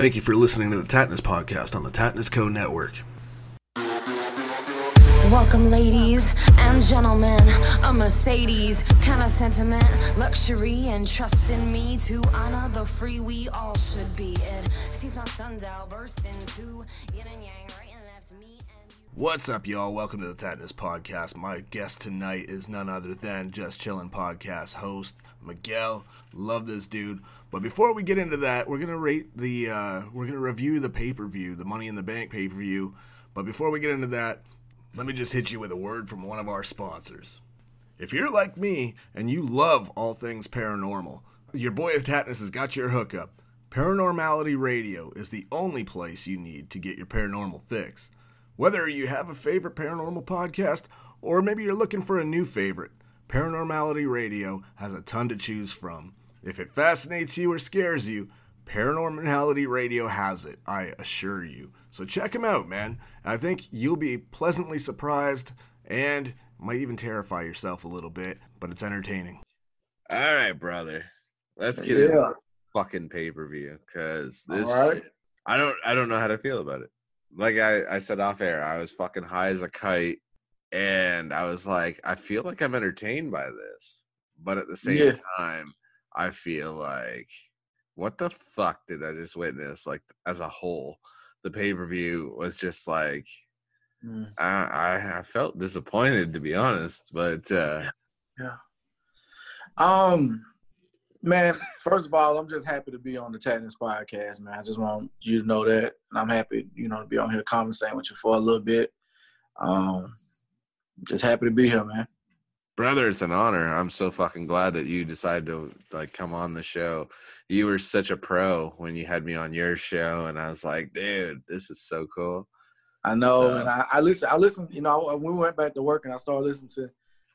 Thank you for listening to the Tatnus Podcast on the Tatnus Co. Network. Welcome, ladies and gentlemen. A Mercedes kind of sentiment, luxury, and trust in me to honor the free we all should be. It sees my sundial burst into yin and yang, right and left, me and you. What's up, y'all? Welcome to the Tatnus Podcast. My guest tonight is none other than Just Chillin' Podcast host Miguel. Love this dude. But before we get into that, we're gonna rate the uh, we're gonna review the pay per view, the Money in the Bank pay per view. But before we get into that, let me just hit you with a word from one of our sponsors. If you're like me and you love all things paranormal, your boy of Tatnus has got your hookup. Paranormality Radio is the only place you need to get your paranormal fix. Whether you have a favorite paranormal podcast or maybe you're looking for a new favorite, Paranormality Radio has a ton to choose from. If it fascinates you or scares you, Paranormality Radio has it, I assure you. So check them out, man. I think you'll be pleasantly surprised and might even terrify yourself a little bit, but it's entertaining. All right, brother. Let's get Yeah. into fucking pay per view because this. All right. shit- I don't. I don't know how to feel about it. Like I, I said off air, I was fucking high as a kite, and I was like, I feel like I'm entertained by this, but at the same Yeah. time, I feel like, what the fuck did I just witness? Like as a whole, the pay per view was just like. Mm. I, I felt disappointed to be honest, but uh yeah. Um, man, first of all, I'm just happy to be on the Tatnus podcast, man. I just want you to know that, and I'm happy, you know, to be on here conversating with you for a little bit. Um, just happy to be here, man. brother it's an honor i'm so fucking glad that you decided to like come on the show you were such a pro when you had me on your show and i was like dude this is so cool I know, So- and I, I listen. I listened. You know, when we went back to work, and I started listening to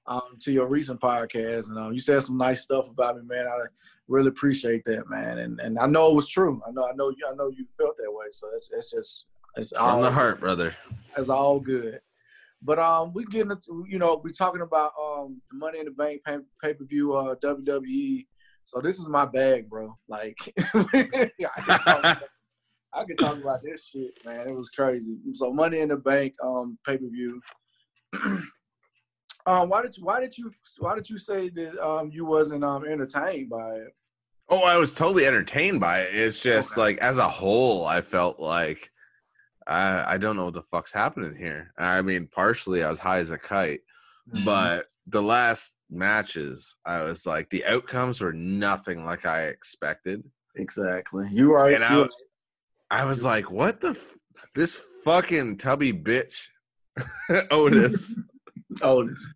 um to your recent podcast, and um, you said some nice stuff about me, man. I really appreciate that, man. And and I know it was true. I know. I know you. I know you felt that way. So it's it's just it's from all the heart brother It's all good. But um, we getting into you know we're talking about um the Money in the Bank pay pay per view uh WWE. So this is my bag, bro. Like I, can talk about, I can talk about this shit, man. It was crazy. So Money in the Bank um pay per view. um, why did you why did you why did you say that um you wasn't um entertained by it? oh i was totally entertained by it it's just Okay. like as a whole i felt like i i don't know what the fuck's happening here i mean partially i was high as a kite Mm-hmm. but the last matches i was like the outcomes were nothing like i expected exactly, you are. And I you was, I was like, what the? F- this fucking tubby bitch, Otis, Otis.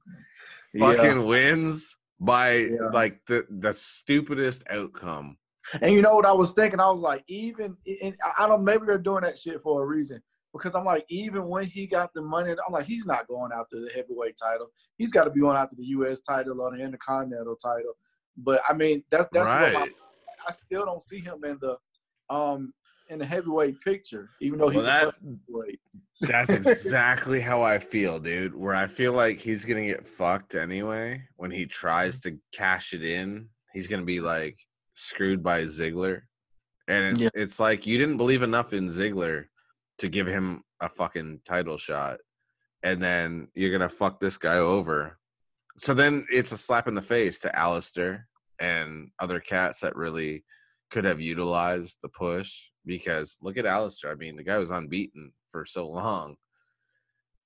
Yeah. fucking wins by Yeah. like the the stupidest outcome. And you know what I was thinking? I was like, even and I don't maybe they're doing that shit for a reason. Because I'm like, even when he got the money, I'm like, he's not going after the heavyweight title. He's got to be going after the U.S. title or the Intercontinental title. But I mean, that's that's what my. I still don't see him in the um in the heavyweight picture, even though he's Well, that that's exactly how I feel, dude. Where I feel like he's gonna get fucked anyway when he tries to cash it in. He's gonna be like screwed by Ziggler, and it's, Yeah. it's like you didn't believe enough in Ziggler to give him a fucking title shot, and then you're gonna fuck this guy over. So then it's a slap in the face to Aleister and other cats that really could have utilized the push because look at Aleister. I mean, the guy was unbeaten for so long.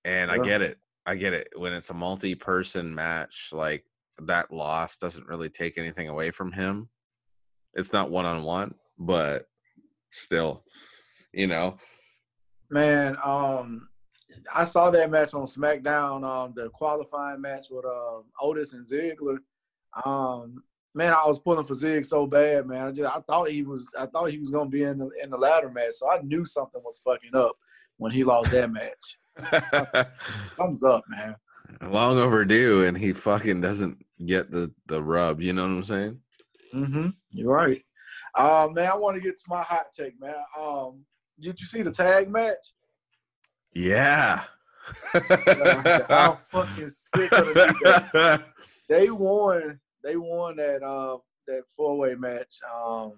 And I get it. I get it. When it's a multi person match, like that loss doesn't really take anything away from him. It's not one on one, but still, you know. Man, um, I saw that match on SmackDown, um, the qualifying match with uh, Otis and Ziggler. Um, man, I was pulling for Zig so bad, man. I just I thought he was I thought he was gonna be in the in the ladder match, so I knew something was fucking up when he lost that match. Something's up, man. Long overdue, and he fucking doesn't get the the rub. You know what I'm saying? Mm-hmm. You're right. Uh, man, I want to get to my hot take, man. Um, did you see the tag match? Yeah. I'm fucking sick of the they won they won that uh that four way match. Um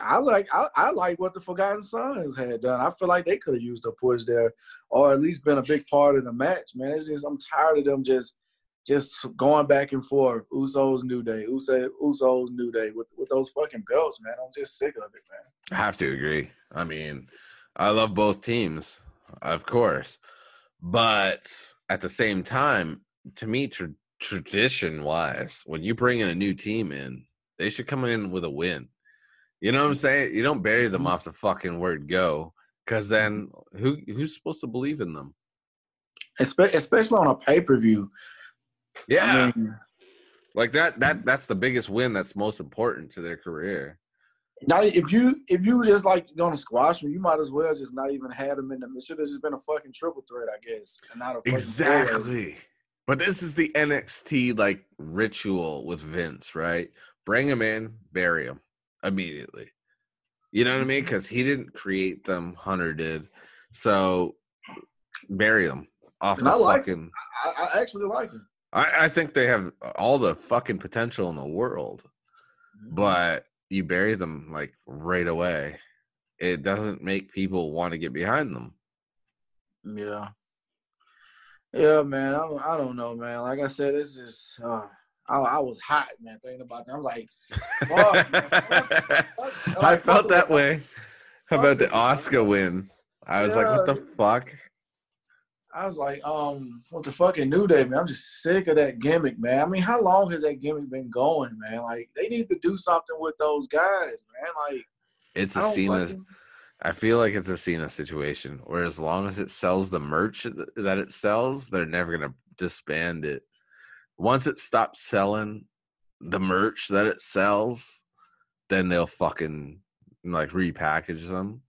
I like I, I like what the Forgotten Sons had done. I feel like they could have used a push there, or at least been a big part of the match. Man, it's just I'm tired of them just just going back and forth. Usos New Day, Uso Usos New Day with with those fucking belts, man. I'm just sick of it, man. I have to agree. I mean, I love both teams, of course, but at the same time, to me, tra- tradition wise, when you bring in a new team in, they should come in with a win. You know what I'm saying? You don't bury them mm-hmm. off the fucking word go, because then mm-hmm. who who's supposed to believe in them? Espe- especially on a pay per view. Yeah, I mean, like that. That that's the biggest win. That's most important to their career. now if you if you just like gonna squash them, you might as well just not even have them in the. It should have just been a fucking triple threat, I guess, and not a. Exactly. But this is the NXT like ritual with Vince, right? Bring him in, bury him immediately. You know what I mean? Because he didn't create them, Hunter did. So bury him off the I like- fucking. I, I actually like him. I, I think they have all the fucking potential in the world, but you bury them like right away. It doesn't make people want to get behind them. Yeah. Yeah, man. I don't, I don't know, man. Like I said, it's just uh, I, I was hot, man, thinking about that. I'm like, fuck, man. Fuck- fuck- I felt that way fuck about the Oscar win. I was like, what the fuck? I was like, um, what the fucking New Day, man? I'm just sick of that gimmick, man. I mean, how long has that gimmick been going, man? Like, they need to do something with those guys, man. Like, It's a Cena. fucking- I feel like it's a Cena situation where as long as it sells the merch that it sells, they're never gonna disband it. Once it stops selling the merch that it sells, then they'll fucking like repackage them.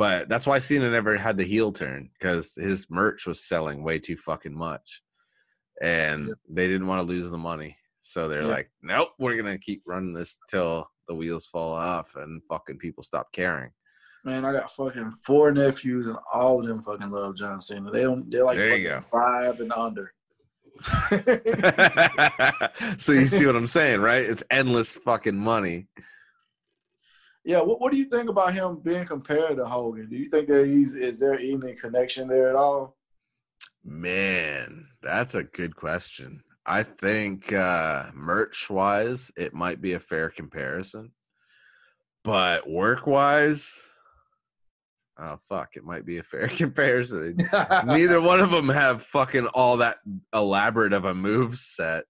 But that's why Cena never had the heel turn because his merch was selling way too fucking much, and Yeah. they didn't want to lose the money. So they're Yeah. like, "Nope, we're gonna keep running this till the wheels fall off and fucking people stop caring." Man, I got fucking four nephews, and all of them fucking love John Cena. They don't. They're like fucking five and under. so you see what I'm saying, right? It's endless fucking money. Yeah. What What do you think about him being compared to Hogan? Do you think that he's is there any connection there at all? Man, that's a good question. I think uh merch wise, it might be a fair comparison. But work wise, oh fuck, it might be a fair comparison. Neither one of them have fucking all that elaborate of a move set,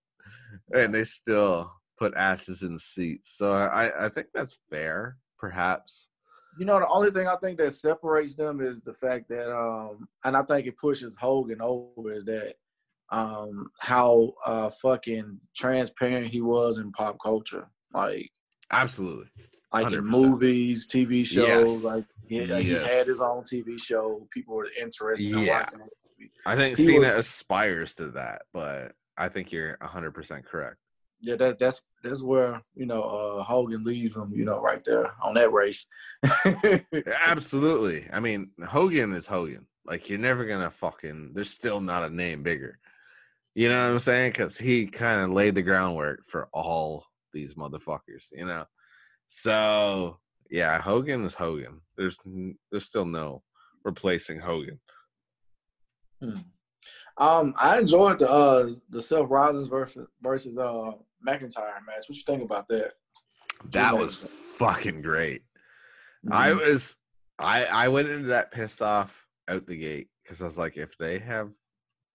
and they still put asses in seats. So I, I think that's fair, perhaps. You know, the only thing I think that separates them is the fact that, um, and I think it pushes Hogan over is that um, how uh, fucking transparent he was in pop culture, like Absolutely. like in movies, TV shows. Yes. Like he, he Yes. had his own TV show. People were interested in watching it. I think He Cena was- aspires to that, but I think you're 100% correct. Yeah, that, that's that's where you know uh, Hogan leaves him. You know, right there on that race. Absolutely. I mean, Hogan is Hogan. Like, you're never going to fucking, there's still not a name bigger. You know what I'm saying? Because he kind of laid the groundwork for all these motherfuckers, you know? So, yeah, Hogan is Hogan. There's there's still no replacing Hogan. Um, I enjoyed the uh the Seth Rollins versus versus uh McIntyre match. What you think about that? That was fucking great. I was I I went into that pissed off out the gate because I was like, if they have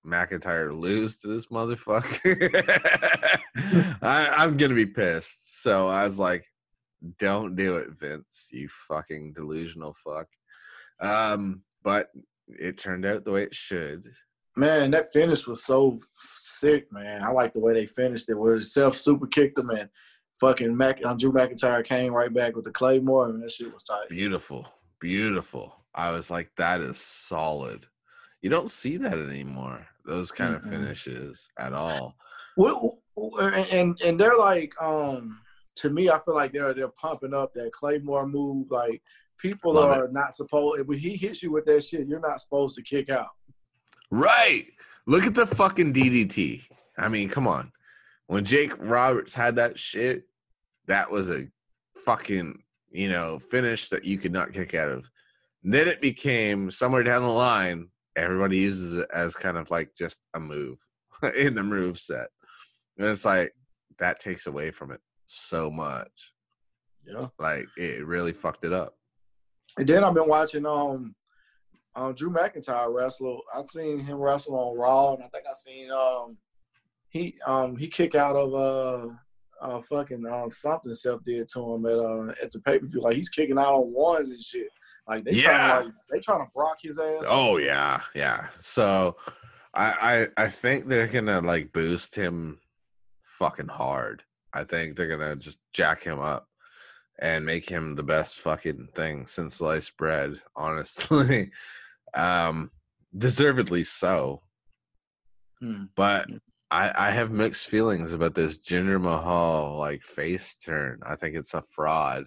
McIntyre lose to this motherfucker, I, I'm gonna be pissed. So I was like, don't do it, Vince, you fucking delusional fuck. Um, but it turned out the way it should. Man, that finish was so sick, man. I like the way they finished it. Where Seth super kicked him and fucking Mac uh, Drew McIntyre came right back with the Claymore, and that shit was tight. Beautiful, beautiful. I was like, that is solid. You don't see that anymore. Those kind of Mm-mm. finishes at all. What, and, and they're like, um, to me, I feel like they're they're pumping up that Claymore move. Like people Love are not supposed. If he hits you with that shit, you're not supposed to kick out. Right. Look at the fucking DDT. I mean, come on. When Jake Roberts had that shit, that was a fucking you know, finish that you could not kick out of. And then it became somewhere down the line, everybody uses it as kind of like just a move in the move set. And it's like that takes away from it so much. Yeah. Like it really fucked it up. And then I've been watching um, um Drew McIntyre wrestle. I've seen him wrestle on Raw, and I think I seen um he um he kick out of uh uh fucking um something Seth did to him at uh at the pay per view. Like he's kicking out on ones and shit. Like they Yeah. trying to like they trying to block his ass. Oh yeah, yeah. So I I I think they're gonna like boost him fucking hard. I think they're gonna just jack him up and make him the best fucking thing since sliced bread, honestly. Um deservedly so. Hmm. But I, I have mixed feelings about this Jinder Mahal like face turn. I think it's a fraud.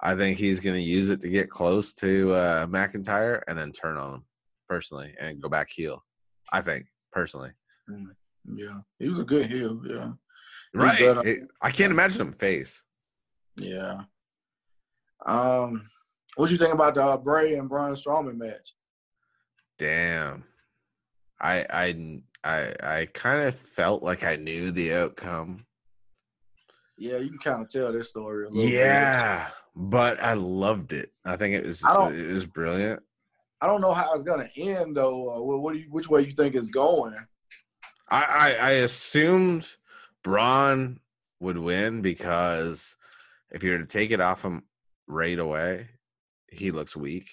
I think he's going to use it to get close to uh, McIntyre and then turn on him personally and go back heel. I think personally. Yeah, he was a good heel. Yeah, Right. better. It- I can't imagine him face. yeah. Um, what do you think about the uh, Bray and Braun Strowman match? Damn. I I I I kind of felt like I knew the outcome. Yeah, you can kind of tell this story a little bit. Yeah, but I loved it. I think it was it was brilliant. I don't know how it's gonna end though. Uh, what, what do you, which way you think it's going? I, I I assumed Braun would win because if you were to take it off him right away, he looks weak.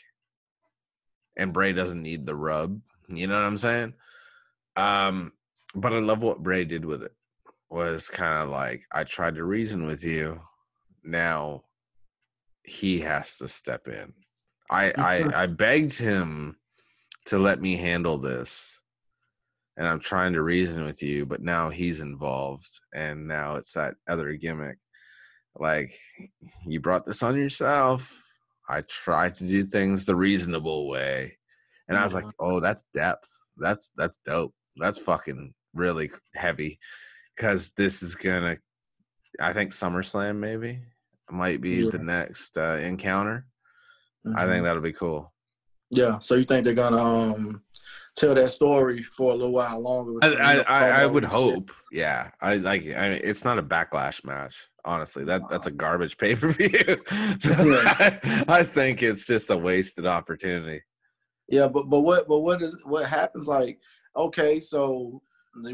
And Bray doesn't need the rub. You know what I'm saying? Um, but I love what Bray did with it. Was kind of like I tried to reason with you. Now he has to step in. I I, I begged him to let me handle this and I'm trying to reason with you, but now he's involved, and now it's that other gimmick. Like, you brought this on yourself. I tried to do things the reasonable way, and I was like. "Oh, that's depth. That's that's dope. That's fucking really heavy." Because this is gonna, I think SummerSlam maybe might be Yeah. the next uh, encounter. I Mhm. think that'll be cool. Yeah. So you think they're gonna um tell that story for a little while longer? I, I, I, I would hope. Yeah, I like. I mean, it's not a backlash match. Honestly, that that's a garbage pay per view. I think it's just a wasted opportunity. Yeah, but but what but what is what happens? Like, okay, so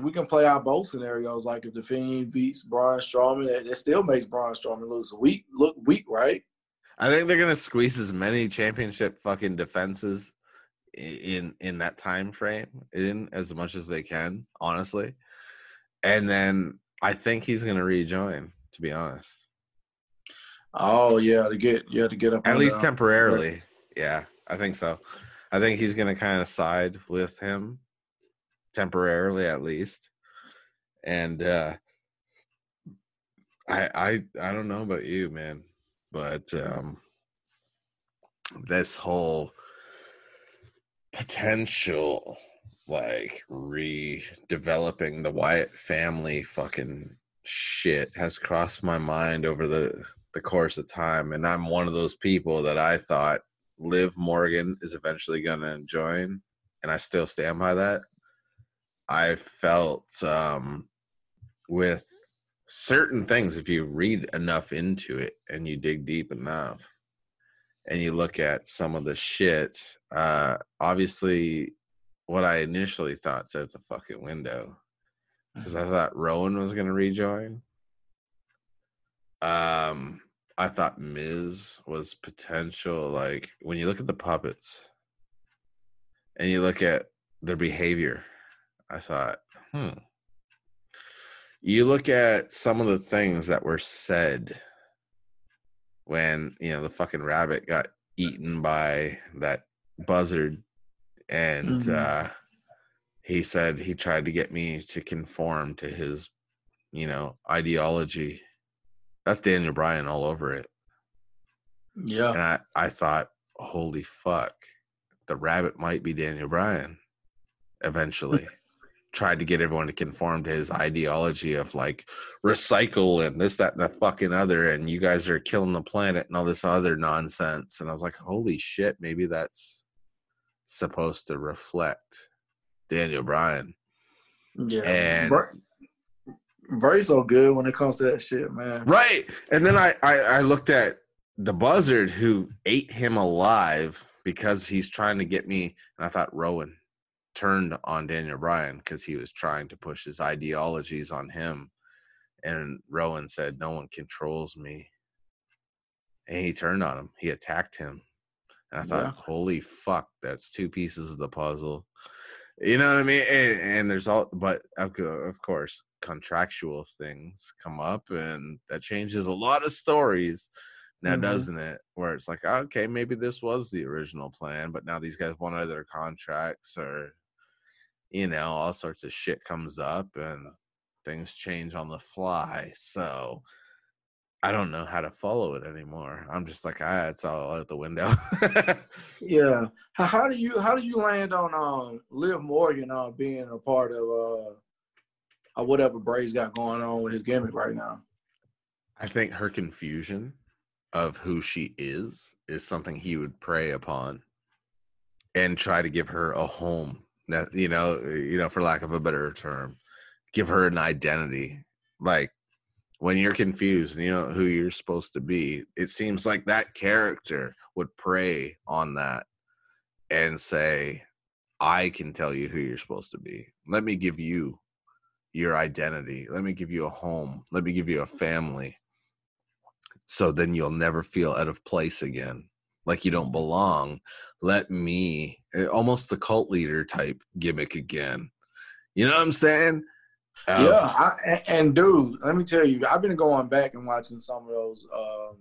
we can play out both scenarios. Like, if the Fiend beats Braun Strowman, it, it still makes Braun Strowman look weak. Look weak, right? I think they're gonna squeeze as many championship fucking defenses in in that time frame in as much as they can. Honestly, and then I think he's gonna rejoin. To be honest, Oh yeah, to get yeah to get up at least temporarily. Yeah, I think so. I think he's gonna kind of side with him temporarily, at least. And uh I I I don't know about you, man, but um this whole potential like redeveloping the Wyatt family fucking shit has crossed my mind over the the course of time and I'm one of those people that I thought Liv Morgan is eventually going to join and I still stand by that. I felt um with certain things if you read enough into it and you dig deep enough and you look at some of the shit uh obviously what I initially thought's out the fucking window because I thought Rowan was going to rejoin. Um, I thought Miz was potential. Like when you look at the puppets and you look at their behavior, I thought, hmm. You look at some of the things that were said when you know the fucking rabbit got eaten by that buzzard, and Mhm. uh he said he tried to get me to conform to his, you know, ideology. That's Daniel Bryan all over it. Yeah, And I, I thought, holy fuck, the rabbit might be Daniel Bryan eventually. tried to get everyone to conform to his ideology of like recycle and this, that, and the fucking other, and you guys are killing the planet and all this other nonsense. And I was like, holy shit, maybe that's supposed to reflect Daniel Bryan. Yeah, And- Bray, Bray's so good when it comes to that shit, man. Right. And then I, I, I looked at the buzzard who ate him alive because he's trying to get me. And I thought Rowan turned on Daniel Bryan because he was trying to push his ideologies on him. And Rowan said, No one controls me. And he turned on him. He attacked him. And I thought, Yeah. holy fuck, that's two pieces of the puzzle. You know what I mean? And, and there's all, but of, course, contractual things come up, and that changes a lot of stories. Now, Mhm. doesn't it? Where it's like, okay, maybe this was the original plan, but now these guys want out of their contracts, or you know, all sorts of shit comes up, and things change on the fly. So I don't know how to follow it anymore. I'm just like, ah, it's all out the window. Yeah. How, how do you how do you land on um Liv Morgan uh being a part of uh of whatever Bray's got going on with his gimmick right now? I think her confusion of who she is is something he would prey upon and try to give her a home. That you know, you know, for lack of a better term, give her an identity. Like when you're confused and you know who you're supposed to be, it seems like that character would prey on that and say, I can tell you who you're supposed to be. Let me give you your identity. Let me give you a home. Let me give you a family. So then you'll never feel out of place again, like you don't belong. Let me, eh, almost the cult leader type gimmick again. You know what I'm saying? Yeah, I, and, and dude, let me tell you, I've been going back and watching some of those um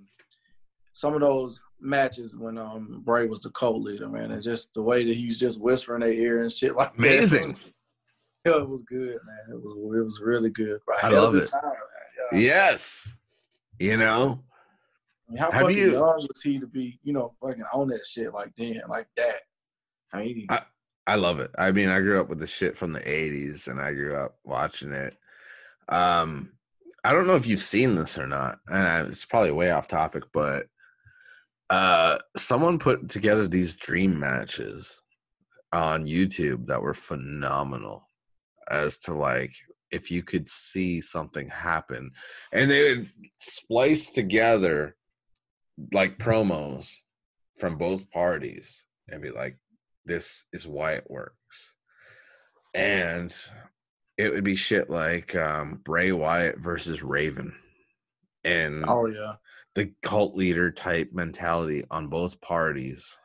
some of those matches when um Bray was the co-leader, man, and just the way that he was just whispering their ear and shit like that. Amazing. Yeah, it was good, man. It was it was really good. Right? I love it. Time. Yeah. Yes. You know? I mean, how Have fucking you- young was he to be, you know, fucking on that shit like then, like that? I mean, I- I love it. I mean, I grew up with the shit from the 80s and I grew up watching it. Um I don't know if you've seen this or not. And I, it's probably way off topic, but uh someone put together these dream matches on YouTube that were phenomenal as to like if you could see something happen and they would splice together like promos from both parties and be like this is why it works and it would be shit like um bray wyatt versus raven and oh yeah, the cult leader type mentality on both parties.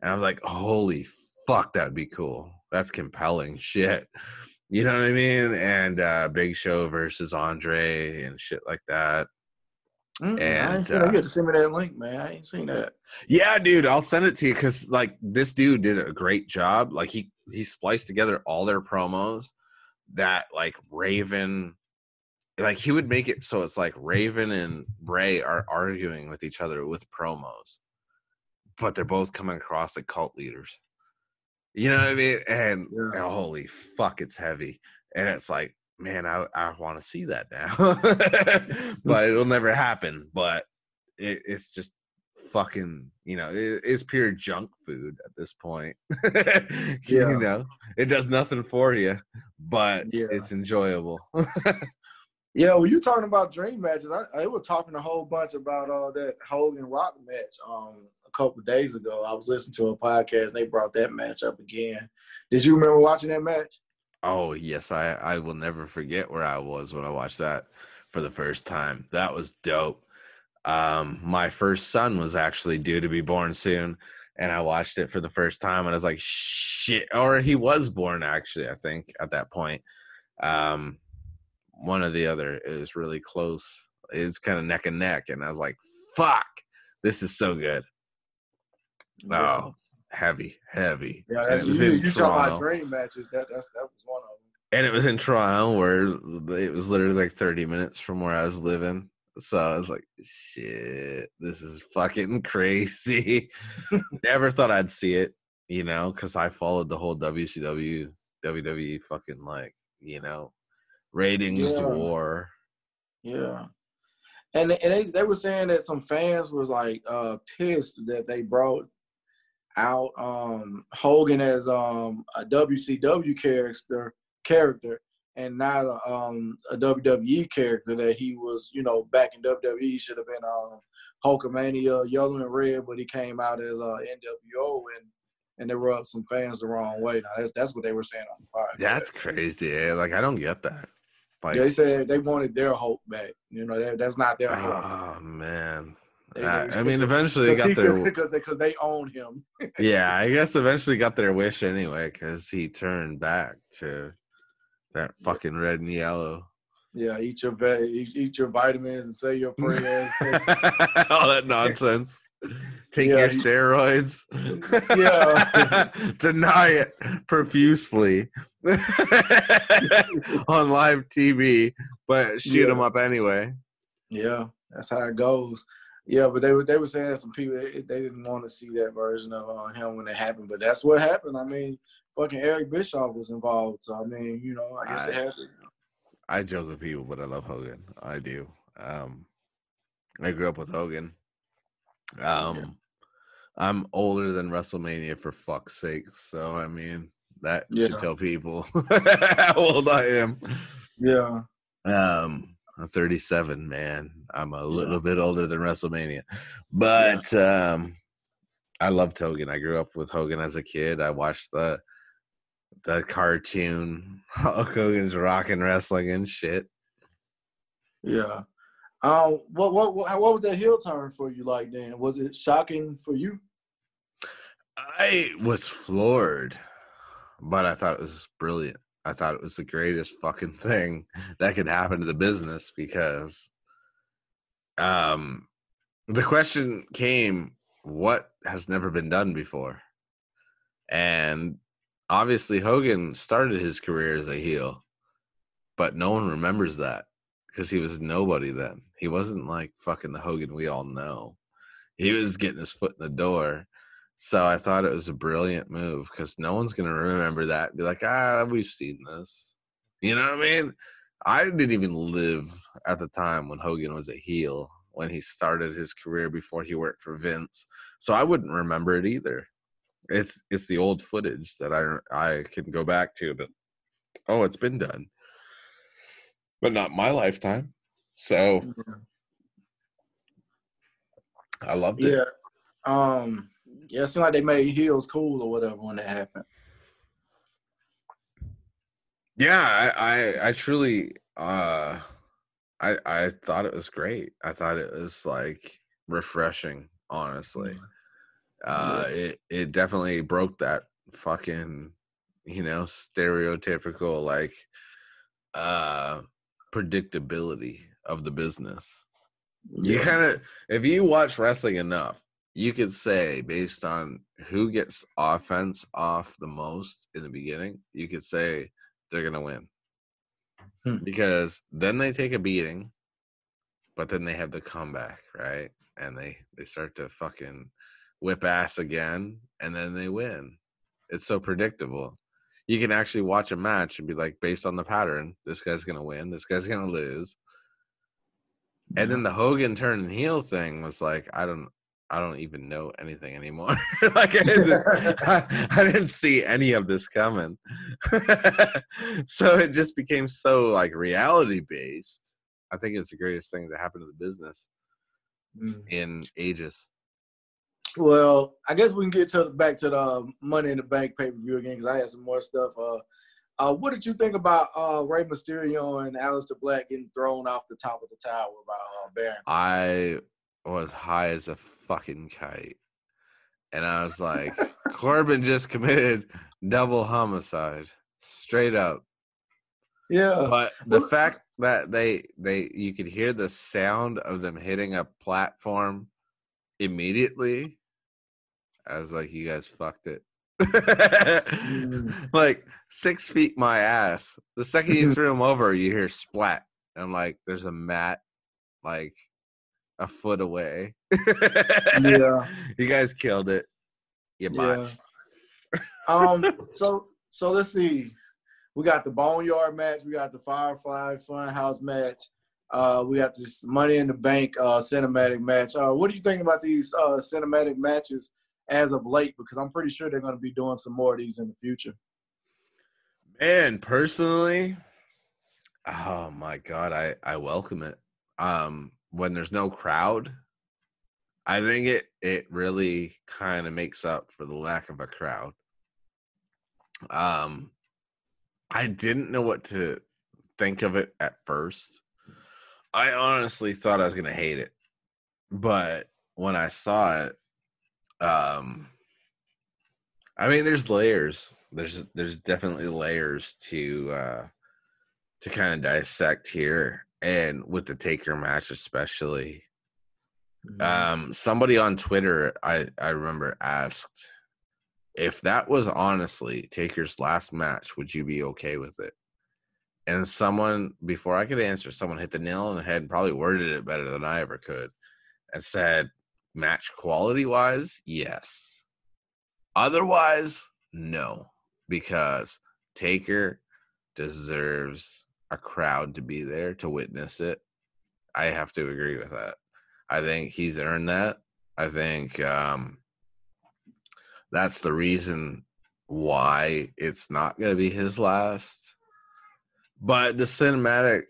And I was like, holy fuck, that'd be cool. That's compelling shit. You know what I mean? And uh Big Show versus Andre and shit like that. Mm, I And, ain't seen uh, that. You got to send me that link, man. I ain't seen that. Yeah, dude, I'll send it to you because like this dude did a great job. Like he he spliced together all their promos that like Raven like he would make it so it's like Raven and Bray are arguing with each other with promos. But they're both coming across like cult leaders. You know what I mean? And Yeah. oh, holy fuck, it's heavy. And it's like, man, I I want to see that now. but it'll never happen. But it, it's just fucking you know it, it's pure junk food at this point Yeah. you know it does nothing for you but Yeah. it's enjoyable Yeah, when you talking about dream matches, I, I was talking a whole bunch about uh, that Hogan Rock match um, a couple of days ago. I was listening to a podcast and they brought that match up again. Did you remember watching that match? Oh yes i i will never forget where i was when i watched that for the first time. That was dope. Um my first son was actually due to be born soon and i watched it for the first time and i was like shit or he was born actually i think at that point. Um one or the other it was really close. It was kind of neck and neck and i was like fuck this is so good. Oh heavy heavy Yeah, that, you, in you talking about dream matches? That that's that was one of them. and it was in Toronto where it was literally like 30 minutes from where I was living. So I was like, shit, this is fucking crazy. Never thought I'd see it, you know, because I followed the whole WCW WWE fucking like you know ratings Yeah. war. Yeah. And and they, they were saying that some fans was like uh pissed that they brought out um Hogan as um a WCW character character and not a, um a WWE character that he was, you know, back in WWE he should have been um Hulkamania yellow and red, but he came out as uh NWO and and they rubbed some fans the wrong way. Now that's that's what they were saying on the podcast. That's crazy. eh? Like I don't get that. Like They said they wanted their hope back. You know, that, that's not their Hulk. oh man. I, I mean, eventually they got their because they because they own him. yeah. I guess eventually got their wish anyway because he turned back to that fucking red and yellow. Yeah, eat your eat, eat your vitamins and say your prayers. All that nonsense. Take Yeah, your steroids. Yeah. Deny it profusely on live TV, but shoot Yeah. them up anyway. yeah, that's how it goes. Yeah, but they were they were saying some people they, they didn't want to see that version of uh, him when it happened, but that's what happened. I mean, fucking Eric Bischoff was involved, so I mean, you know, I guess it happened. I joke with people, but I love Hogan. I do. Um, I grew up with Hogan. Um, I'm older than WrestleMania for fuck's sake. So I mean, that Yeah. should tell people how old I am. Yeah, Um, I'm 37, man. I'm a little bit older than WrestleMania, but um, I loved Hogan. I grew up with Hogan as a kid. I watched the the cartoon Hulk Hogan's Rock 'n' Wrestling and shit. yeah. Um, what what what, what was that heel turn for you like then? Was it shocking for you? I was floored, but I thought it was brilliant. I thought it was the greatest fucking thing that could happen to the business because um the question came what has never been done before? And obviously Hogan started his career as a heel, but no one remembers that because he was nobody then. He wasn't like fucking the Hogan we all know. He was getting his foot in the door. So I thought it was a brilliant move because no one's gonna remember that be like, ah, we've seen this. You know what I mean? I didn't even live at the time when Hogan was a heel when he started his career before he worked for Vince. So I wouldn't remember it either. It's it's the old footage that I I can go back to, but oh, it's been done, but not my lifetime. So I loved it. Yeah. Um. Yeah, it seemed like they made heels cool or whatever when that happened. Yeah, I, I I truly uh I I thought it was great. I thought it was like refreshing, honestly. Uh it it definitely broke that fucking you know, stereotypical like uh predictability of the business. You kind of if you watch wrestling enough, you could say based on who gets offense off the most in the beginning, you could say they're gonna win. Hmm. Because then they take a beating, but then they have the comeback, right? And they they start to fucking whip ass again, and then they win. It's so predictable. You can actually watch a match and be like, based on the pattern, this guy's gonna win, this guy's gonna lose. And then the Hogan turn and heel thing was like, I don't, I don't even know anything anymore. like I didn't, I, I didn't see any of this coming. so it just became so like reality based. I think it's the greatest thing that happened to the business Mm. in ages. Well, I guess we can get to back to the uh, Money in the Bank pay per view again because I had some more stuff. Uh, uh, what did you think about uh, Rey Mysterio and Aleister Black getting thrown off the top of the tower by uh, Baron? I was high as a fucking kite. And I was like, Corbin just committed double homicide. Straight up. Yeah, but the fact that they they you could hear the sound of them hitting a platform immediately i was like you guys fucked it mm. like six feet my ass the second you threw him over you hear splat i'm like there's a mat like a foot away Yeah. you guys killed it you Yeah. um. So so let's see. we got the Boneyard match, we got the Firefly Funhouse match, uh, we got this Money in the Bank uh, cinematic match. Uh, what do you think about these uh, cinematic matches as of late? Because I'm pretty sure they're going to be doing some more of these in the future. Man, personally, oh my god, I I welcome it. Um, when there's no crowd, I think it it really kind of makes up for the lack of a crowd. Um, I didn't know what to think of it at first. I honestly thought I was gonna hate it, but when I saw it, um, I mean, there's layers. There's there's definitely layers to uh to kind of dissect here, and with the Taker match especially. Mm-hmm. Um, somebody on Twitter, I I remember asked if that was honestly Taker's last match, would you be okay with it? And someone before I could answer, someone hit the nail on the head and probably worded it better than I ever could, and said, "Match quality wise, yes. Otherwise, no, because Taker deserves a crowd to be there to witness it. I have to agree with that. I think he's earned that. I think um, that's the reason why it's not going to be his last. But the cinematic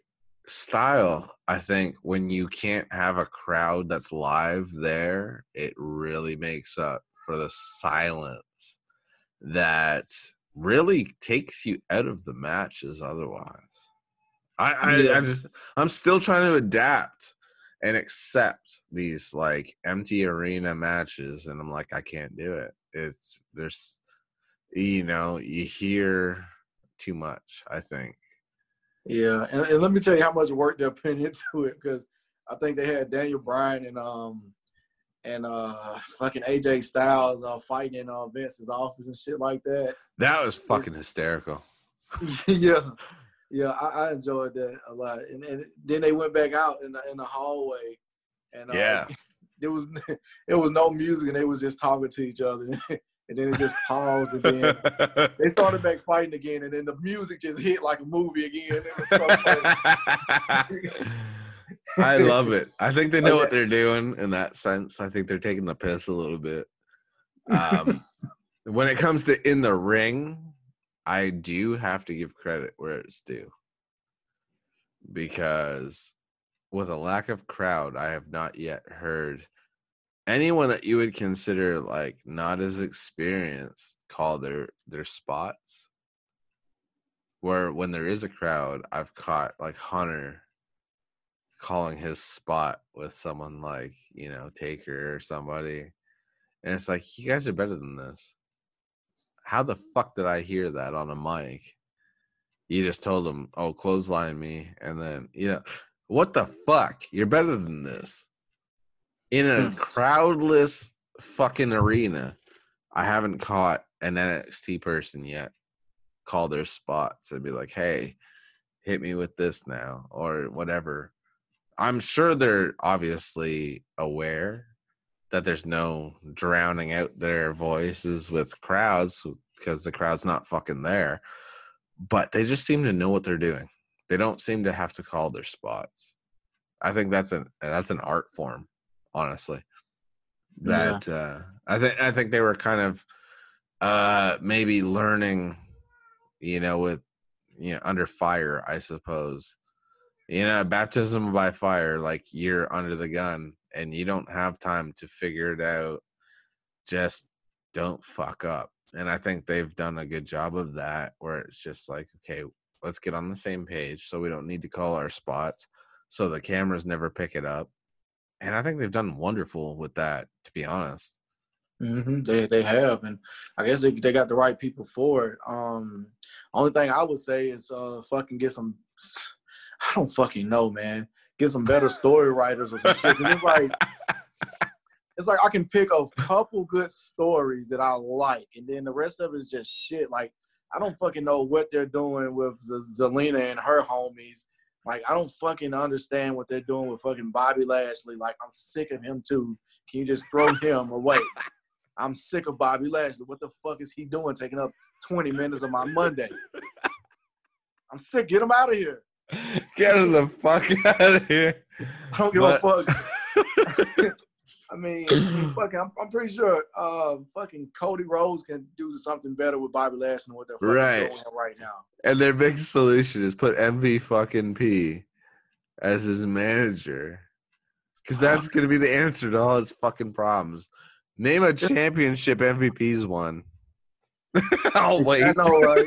style, I think, when you can't have a crowd that's live there, it really makes up for the silence that really takes you out of the matches otherwise. I, I, Yeah. I just I'm still trying to adapt and accept these like empty arena matches and I'm like I can't do it. It's there's you know, you hear too much, I think. Yeah, and, and let me tell you how much work they're putting into it because I think they had Daniel Bryan and um and uh fucking AJ Styles uh fighting in uh Vince's office and shit like that. That was fucking hysterical. yeah, yeah, I, I enjoyed that a lot. And, and then they went back out in the in the hallway, and uh, Yeah. there was it was no music, and they was just talking to each other, and then it just paused, and then they started back fighting again, and then the music just hit like a movie again. So. I love it. I think they know what they're doing in that sense. I think they're taking the piss a little bit. Um, when it comes to in the ring, I do have to give credit where it's due. Because with a lack of crowd, I have not yet heard anyone that you would consider like not as experienced call their their spots. Where when there is a crowd, I've caught like Hunter calling his spot with someone like you know Taker or somebody, and it's like you guys are better than this. How the fuck did I hear that on a mic? You just told them, "Oh, clothesline me," and then you know what the fuck? You're better than this. In a crowdless fucking arena, I haven't caught an NXT person yet call their spots and be like, "Hey, hit me with this now," or whatever. I'm sure they're obviously aware that there's no drowning out their voices with crowds because the crowd's not fucking there. But they just seem to know what they're doing. They don't seem to have to call their spots. I think that's an that's an art form, honestly. Yeah. That uh, I think I think they were kind of uh, maybe learning, you know, with you know under fire, I suppose you know baptism by fire like you're under the gun and you don't have time to figure it out just don't fuck up and i think they've done a good job of that where it's just like okay let's get on the same page so we don't need to call our spots so the cameras never pick it up and i think they've done wonderful with that to be honest hmm They they have, and I guess they they got the right people for it. Um, only thing I would say is uh, fucking get some. I don't fucking know, man. Get some better story writers or some shit. it's like it's like I can pick a couple good stories that I like, and then the rest of it is just shit. Like I don't fucking know what they're doing with Z- Zelina and her homies. Like I don't fucking understand what they're doing with fucking Bobby Lashley. Like I'm sick of him too. Can you just throw him away? I'm sick of Bobby Lashley. What the fuck is he doing taking up 20 minutes of my Monday? I'm sick. Get him out of here. Get the fuck out of here. I don't give But- a fuck. I mean, fucking, I'm, I'm pretty sure uh, fucking Cody Rhodes can do something better with Bobby Lashley than what they're fucking Right. doing right now. And their big solution is put MV fucking P as his manager. Because that's going to be the answer to all his fucking problems. Name a championship MVP's one. I'll wait. I know, right?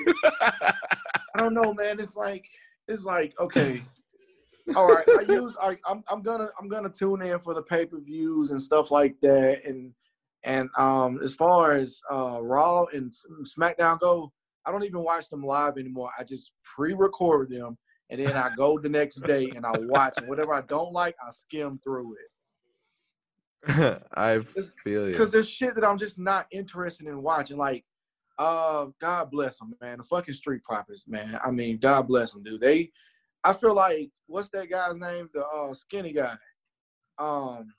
I don't know, man. It's like it's like okay, all right. I use I, I'm I'm gonna I'm gonna tune in for the pay per views and stuff like that. And and um as far as uh Raw and SmackDown go, I don't even watch them live anymore. I just pre-record them and then I go the next day and I watch. And whatever I don't like, I skim through it. I feel you. because there's shit that I'm just not interested in watching. Like, uh, God bless them, man. The fucking Street Profits, man. I mean, God bless them, dude. They, I feel like, what's that guy's name? The uh, skinny guy. Um,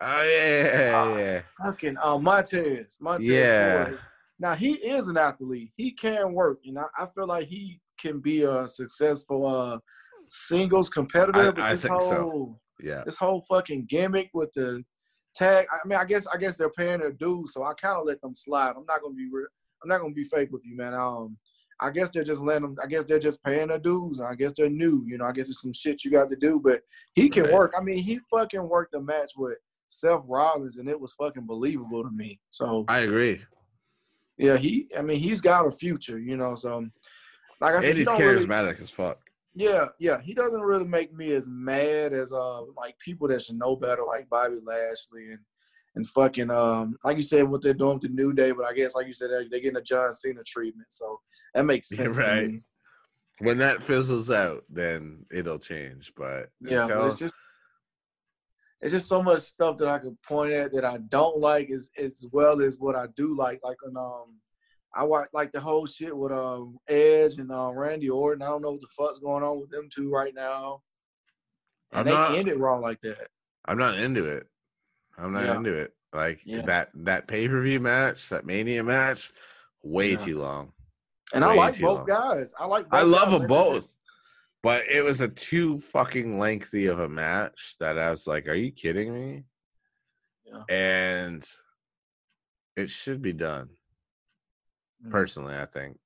Oh, yeah, yeah, ah, yeah. fucking uh, Montez. Montez. Yeah. Now he is an athlete. He can work, and I, I feel like he can be a successful uh singles competitor. I- I this think so. Yeah. this whole fucking gimmick with the tag. I mean, I guess I guess they're paying their dues, so I kind of let them slide. I'm not gonna be real. I'm not gonna be fake with you, man. Um, I guess they're just letting them. I guess they're just paying their dues. I guess they're new. You know, I guess it's some shit you got to do, but he can Right. work. I mean, he fucking worked a match with Seth Rollins, and it was fucking believable to me. So I agree. yeah, he. I mean, he's got a future. You know, so like I said, And he he's don't really- charismatic as fuck. yeah, yeah. He doesn't really make me as mad as uh like people that should know better, like Bobby Lashley and and fucking um like you said what they're doing with the New Day, but I guess like you said they're, they're getting a John Cena treatment, so that makes sense. right. When that fizzles out, then it'll change. But Yeah, but it's just it's just so much stuff that I could point at that I don't like as as well as what I do like. Like on um I watch like the whole shit with um Edge and uh, Randy Orton. I don't know what the fuck's going on with them two right now. And I'm they not- it wrong like that. I'm not into it. I'm not Yeah. into it. Like Yeah. that that pay per view match, that Mania match, way Yeah. too long. And I like both long. guys. I like. I love them both, but it was a too fucking lengthy of a match that I was like, "Are you kidding me?" Yeah. And it should be done. Mm. Personally, I think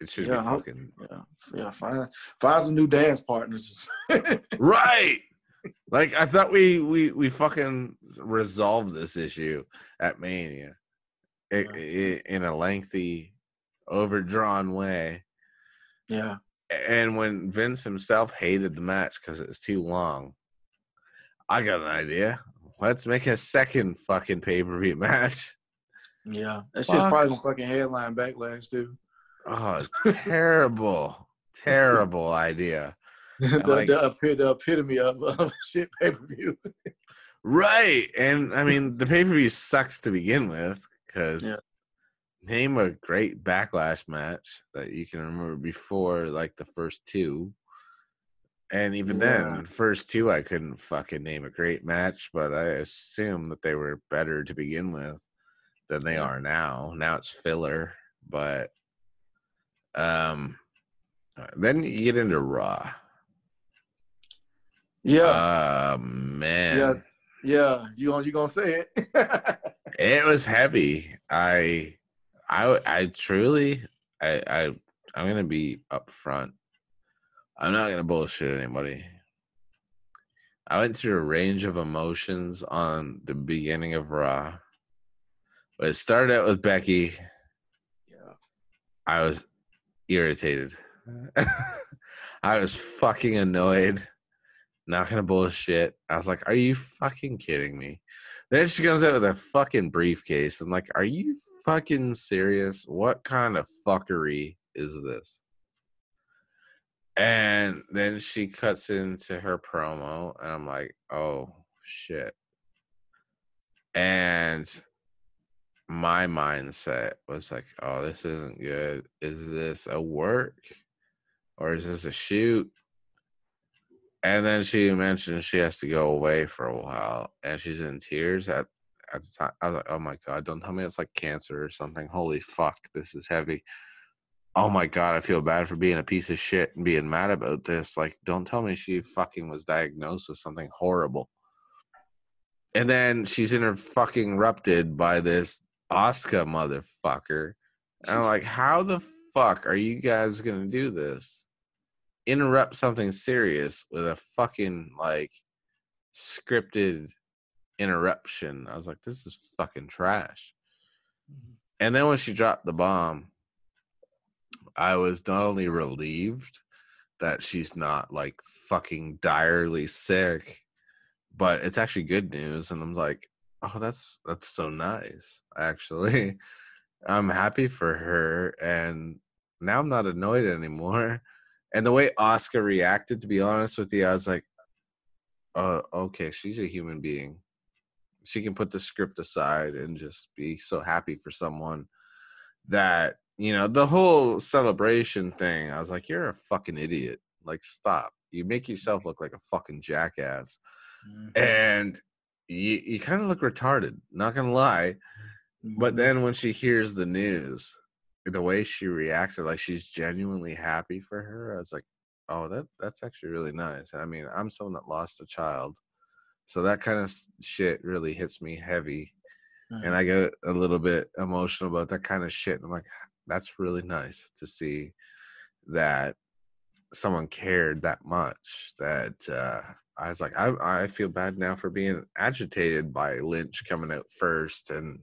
it should Yeah, be fucking Yeah, yeah. Find find some new dance partners. right. Like I thought we we we fucking resolved this issue at Mania, i- Yeah. i- in a lengthy, overdrawn way. yeah, And when Vince himself hated the match because it was too long, I got an idea. Let's make a second fucking pay per view match. yeah. That shit's Fuck. probably gonna fucking headline backlash too. Oh, it's terrible, terrible idea. the, like- the, the epitome of, of shit pay per view. Right. And I mean, the pay per view sucks to begin with because Yeah. name a great backlash match that you can remember before like the first two. And even Yeah. then, the first two, I couldn't fucking name a great match, but I assume that they were better to begin with than they are now. Now it's filler, but um, then you get into Raw. Yeah, Uh, man. yeah, yeah. You gonna you gonna say it? It was heavy. I, I, I truly, I, I, I'm gonna be upfront. I'm not gonna bullshit anybody. I went through a range of emotions on the beginning of Raw. But it started out with Becky. yeah, I was irritated. I was fucking annoyed. Not gonna bullshit. I was like, "Are you fucking kidding me?" Then she comes out with a fucking briefcase. I'm like, "Are you fucking serious? What kind of fuckery is this?" And then she cuts into her promo, and I'm like, "Oh shit!" And my mindset was like, "Oh, this isn't good. Is this a work, or is this a shoot?" And then she mentioned she has to go away for a while, and she's in tears at at the time. I was like, "Oh my god! Don't tell me it's like cancer or something. Holy fuck, this is heavy." oh my god, I feel bad for being a piece of shit and being mad about this. Like, don't tell me she fucking was diagnosed with something horrible. And then she's interfucking by this Asuka motherfucker. And I'm like, how the fuck are you guys gonna do this? Interrupt something serious with a fucking like scripted interruption. I was like, this is fucking trash. Mm-hmm. And then when she dropped the bomb, I was not only relieved that she's not like fucking direly sick, but it's actually good news. And I'm like, oh, that's that's so nice. Actually, I'm happy for her, and now I'm not annoyed anymore. And the way Asuka reacted, to be honest with you, I was like, uh, okay, she's a human being. She can put the script aside and just be so happy for someone that, you know, the whole celebration thing. I was like, you're a fucking idiot. Like, stop. You make yourself look like a fucking jackass. Mm-hmm. And you, you kind of look retarded, not gonna lie. But mm-hmm. then when she hears the news, the way she reacted, like she's genuinely happy for her, I was like, oh, that that's actually really nice. I mean, I'm someone that lost a child, so that kind of shit really hits me heavy, mm-hmm. and I get a little bit emotional about that kind of shit. I'm like, that's really nice to see that someone cared that much. That uh, I was like, I I feel bad now for being agitated by Lynch coming out first, and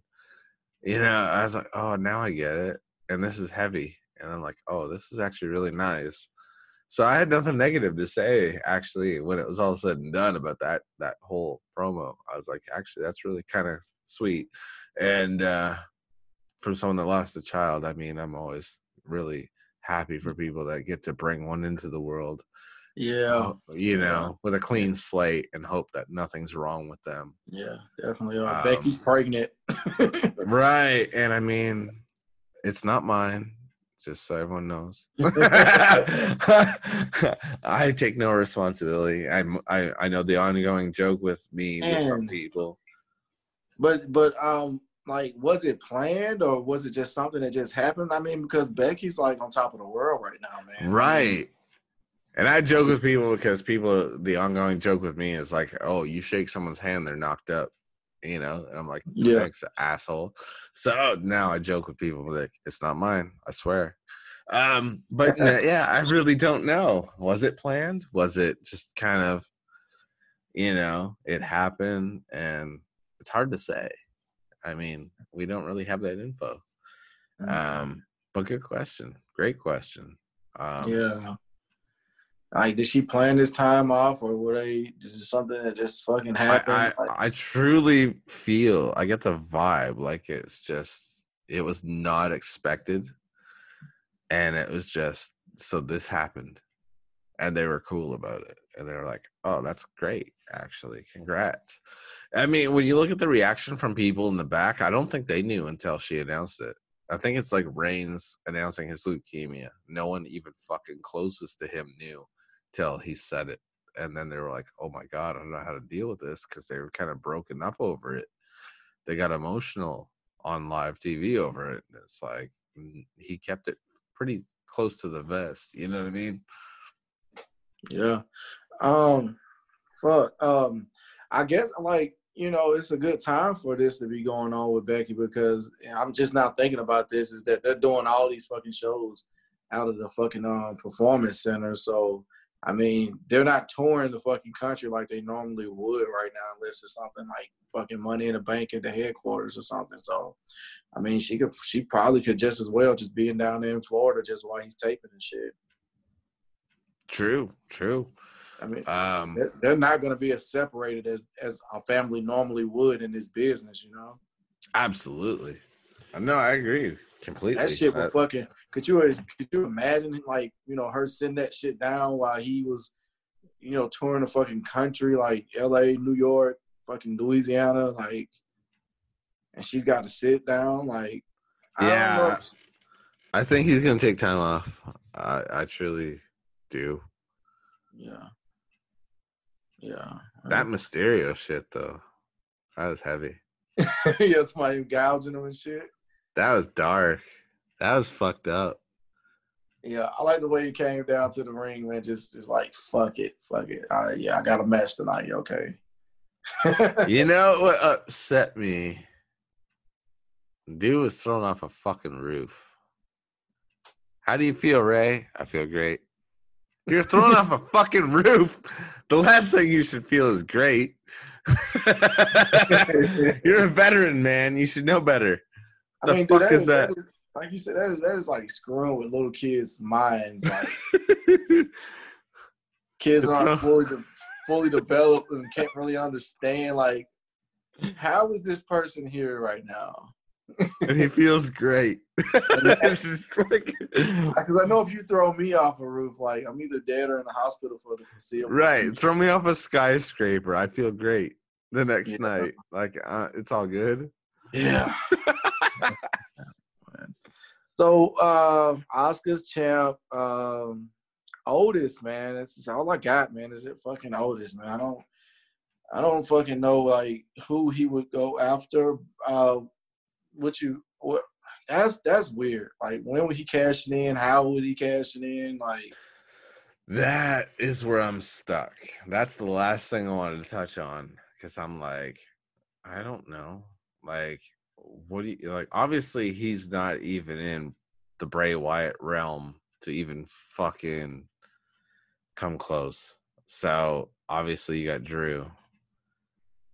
you know, I was like, oh, now I get it, and this is heavy, and I'm like, oh, this is actually really nice so I had nothing negative to say actually when it was all said and done about that that whole promo. I was like, actually, that's really kind of sweet. And uh, from someone that lost a child, I mean, I'm always really happy for people that get to bring one into the world. Yeah, uh, you know, with a clean slate and hope that nothing's wrong with them. Yeah, definitely. Um, Becky's pregnant. right, and I mean, it's not mine just so everyone knows. I take no responsibility. I'm, I I know the ongoing joke with me with some people. But but um like was it planned or was it just something that just happened? I mean, because Becky's like on top of the world right now, man. Right. And I joke with people because people the ongoing joke with me is like, oh, you shake someone's hand, they're knocked up you know and i'm like yeah. Thanks asshole. So now i joke with people like it's not mine i swear. Um but yeah i really don't know. Was it planned? Was it just kind of you know it happened and it's hard to say. I mean we don't really have that info. Mm. um but good question great question. Um yeah like, did she plan this time off, or were they just something that just fucking happened? I, I, like, I truly feel I get the vibe like it's just it was not expected, and it was just so this happened, and they were cool about it, and they were like, "Oh, that's great, actually, congrats." I mean, when you look at the reaction from people in the back, I don't think they knew until she announced it. I think it's like Reigns announcing his leukemia. No one even fucking closest to him knew till he said it. And then they were like, oh my God, I don't know how to deal with this because they were kind of broken up over it. They got emotional on live TV over it. And it's like, mm, he kept it pretty close to the vest. You know what I mean? Yeah. Um, fuck. Um, I guess like you know it's a good time for this to be going on with Becky because I'm just not thinking about this. Is that they're doing all these fucking shows out of the fucking um, performance center, so I mean, they're not touring the fucking country like they normally would right now, unless it's something like fucking money in the bank at the headquarters or something. So, I mean, she could, she probably could just as well just being down there in Florida just while he's taping and shit. True, true. I mean, um, they're not going to be as separated as as a family normally would in this business, you know. Absolutely. No, I agree. Completely. That shit was that, fucking. Could you could you imagine like you know her sitting that shit down while he was, you know, touring the fucking country like L.A., New York, fucking Louisiana, like, and she's got to sit down like. I yeah. I think he's gonna take time off. I I truly do. Yeah. Yeah. That Mysterio shit though, that was heavy. yeah, somebody gouging him and shit. That was dark. That was fucked up. Yeah, I like the way you came down to the ring, man. Just, just like fuck it, fuck it. Uh, yeah, I got a match tonight. Okay. You know what upset me? Dude was thrown off a fucking roof. How do you feel, Ray? I feel great. You're thrown off a fucking roof. The last thing you should feel is great. You're a veteran, man. You should know better. The dude, fuck is that? is- like you said, that is that is like screwing with little kids' minds. Like kids aren't fully de- fully developed and can't really understand. Like, how is this person here right now? and he feels great. This is quick. Because I know if you throw me off a roof, like I'm either dead or in the hospital for the foreseeable. right. future. Throw me off a skyscraper. I feel great the next Yeah. night. Like uh, it's all good. Yeah. so uh Asuka's champ, um Otis, man. This is all I got, man. Is it fucking Otis, man? I don't I don't fucking know like who he would go after. Uh what you what that's that's weird. Like when would he cashing in? How would he cashing in? Like That is where I'm stuck. That's the last thing I wanted to touch on because I'm like, I don't know. Like, what do you like? Obviously, he's not even in the Bray Wyatt realm to even fucking come close. So obviously, you got Drew.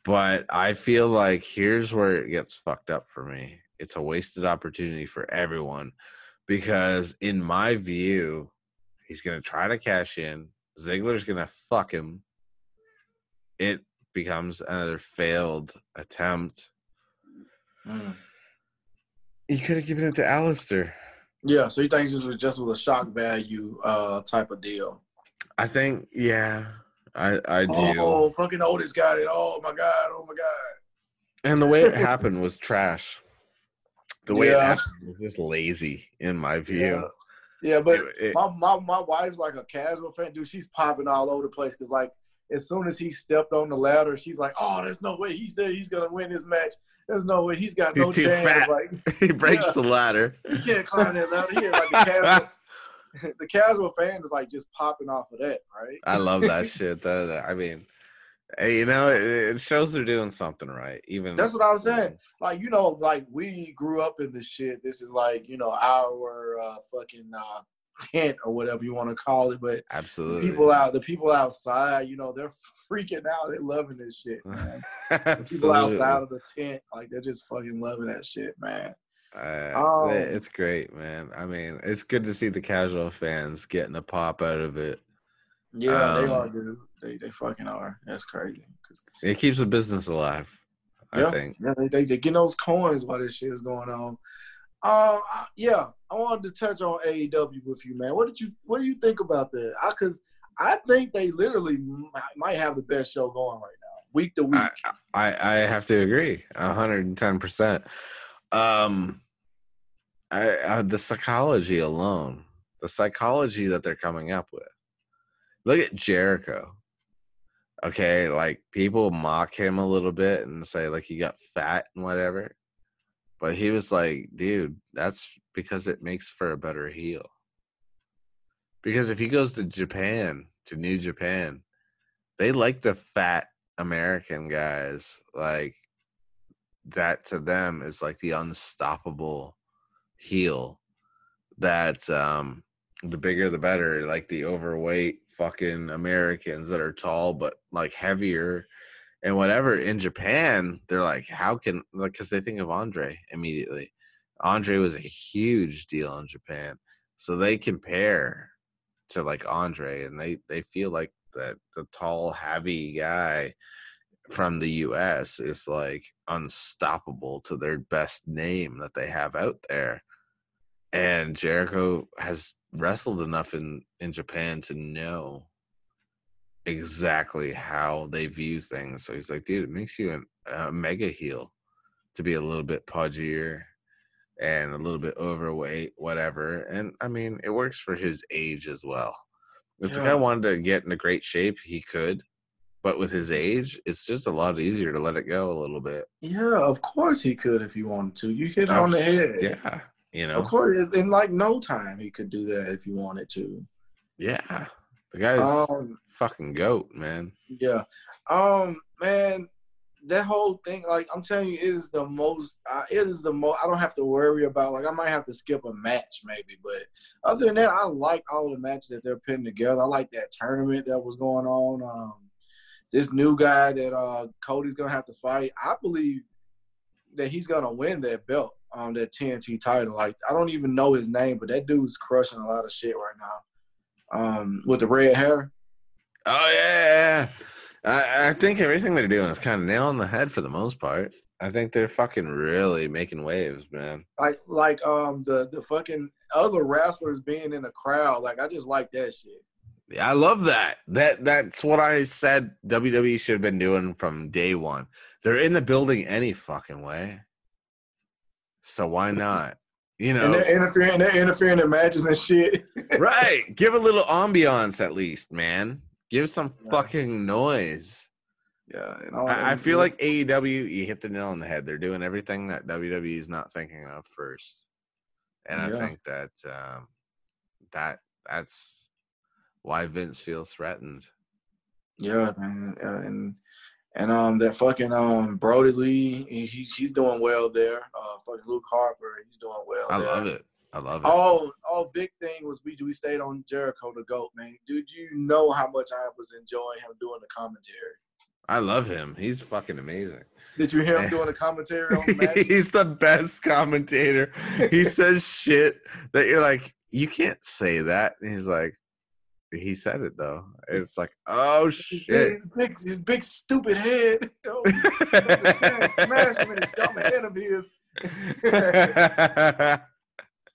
But I feel like here's where it gets fucked up for me. It's a wasted opportunity for everyone because, in my view, He's gonna try to cash in. Ziggler's gonna fuck him. It becomes another failed attempt. Mm. He could have given it to Aleister. yeah, so he thinks this was just was a shock value uh type of deal. I think, yeah, I I do. Oh, fucking Otis got it. Oh my god. Oh my god. And the way it happened was trash. The way it Yeah. happened was just lazy, in my view. Yeah, but It- it- my, my my wife's like a casual fan, dude. She's popping all over the place because like as soon as he stepped on the ladder, she's like, "Oh, there's no way he said he's gonna win this match. There's no way he's got no He's too chance. Like he breaks Yeah. the ladder. he can't climb that ladder. He like the casual, the casual fan is like just popping off of that, right? I love that shit. That, I mean, hey, you know, it, it shows they're doing something right. Even That's what I was saying. Like you know, like we grew up in this shit. This is like you know our uh, fucking uh, tent or whatever you want to call it, but. Absolutely. people out the people outside, you know, they're freaking out. They're loving this shit, man. People outside of the tent, like they're just fucking loving that shit, man. Uh, Um, it's great, man. I mean, it's good to see the casual fans getting a pop out of it. Yeah, they Um, are, dude. They they fucking are. That's crazy. It keeps the business alive. I yeah, think. yeah, they, they they getting those coins while this shit is going on. Um, I- yeah, I wanted to touch on AEW with you, man. What did you what do you think about that? I cause I think they literally might have the best show going right now, week to week. I, I I have to agree, hundred and ten percent. Um, I, I the psychology alone, the psychology that they're coming up with. Look at Jericho. Okay, like people mock him a little bit and say like he got fat and whatever, but he was like, dude, that's because it makes for a better heel. Because if he goes to Japan, to New Japan, they like the fat American guys. Like that to them is like the unstoppable heel. That um the bigger the better. Like the overweight fucking Americans that are tall but like heavier and whatever. In Japan, they're like, how can like because they think of Andre immediately. Andre was a huge deal in Japan. So they compare to like Andre and they they feel like that the tall, heavy guy from the US is like unstoppable to their best name that they have out there. And Jericho has wrestled enough in in Japan to know exactly how they view things. So he's like, dude, it makes you an, a mega heel to be a little bit pudgier and a little bit overweight, whatever. And I mean, it works for his age as well. If the guy Yeah. wanted to get into great shape, he could. But with his age, it's just a lot easier to let it go a little bit. Yeah, of course he could if he wanted to. You hit it on the head. Yeah. You know, Of course, in in like no time, he could do that if he wanted to. yeah, the guy's Um, fucking goat, man. Yeah. Um, man, that whole thing, like I'm telling you, it is the most. Uh, it is the most. I don't have to worry about. Like I might have to skip a match maybe, but other than that, I like all the matches that they're putting together. I like that tournament that was going on. Um, this new guy that uh Cody's gonna have to fight. I believe that he's gonna win that belt. Um, that TNT title. Like I don't even know his name, but that dude's crushing a lot of shit right now. Um, with the red hair. Oh yeah, I, I think everything they're doing is kind of nail on the head for the most part. I think they're fucking really making waves, man. like like um the the fucking other wrestlers being in the crowd. Like I just like that shit. Yeah, I love that. That that's what I said WWE should have been doing from day one. They're in the building any fucking way. So why not? You And know, they're interfering, they're interfering in matches and shit. right? Give a little ambiance at least, man. Give some Yeah. fucking noise. yeah, and all, I, I feel like AEW, you hit the nail on the head. They're doing everything that WWE is not thinking of first, and I think that um, that that's why Vince feels threatened. yeah, man, yeah, and and um that fucking um Brodie Lee, he, he's he's doing well there. Uh, fucking Luke Harper, he's doing well. I there. love it. I love it. Oh, oh, big thing was we we stayed on Jericho the goat, man. Dude, you know how much I was enjoying him doing the commentary. I love him. He's fucking amazing. Did you hear him doing the commentary on the? He's the best commentator. He says shit that you're like, you can't say that. And he's like, he said it though. It's like, oh shit. his big, his big stupid head. Oh, smash him in his dumb head of his.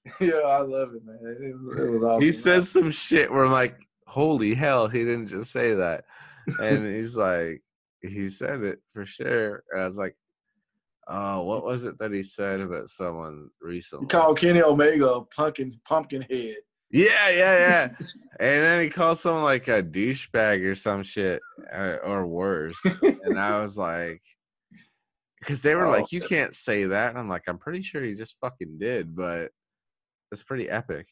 Yeah, I love it, man. It was, it was awesome. he says some shit where I'm like, holy hell, he didn't just say that. And he's like, he said it for sure. And I was like, oh, what was it that he said about someone recently? He called Kenny Omega a pumpkin pumpkin head. Yeah, yeah, yeah. and then he called someone like a douchebag or some shit, uh, or worse. and I was like, because they were Oh. like, you can't say that. And I'm like, I'm pretty sure he just fucking did, but it's pretty epic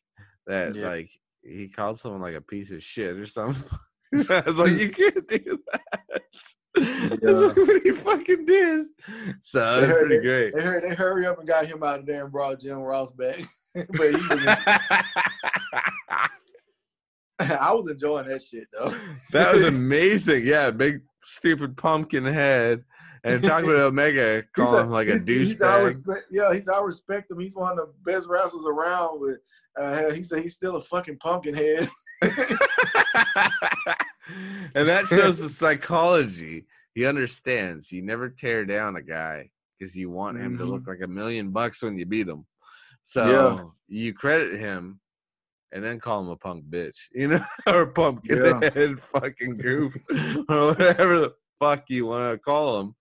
that Yeah. like he called someone like a piece of shit or something. I was like, you can't do that. That's what he fucking did. So They it's pretty it. great. They hurry, they hurry up and got him out of there and brought Jim Ross back. but he was, I was enjoying that shit though. That was amazing. Yeah, big stupid pumpkin head. And talking about Omega, call him like a he's- he's I douchebag. respect, yeah, he's I respect him. He's one of the best wrestlers around. With uh, he said he's still a fucking pumpkin head. and that shows the psychology. He understands. You never tear down a guy because you want him to look like a million bucks when you beat him. So you credit him and then call him a punk bitch, you know, or pumpkin Yeah. head fucking goof, or whatever the fuck you want to call him.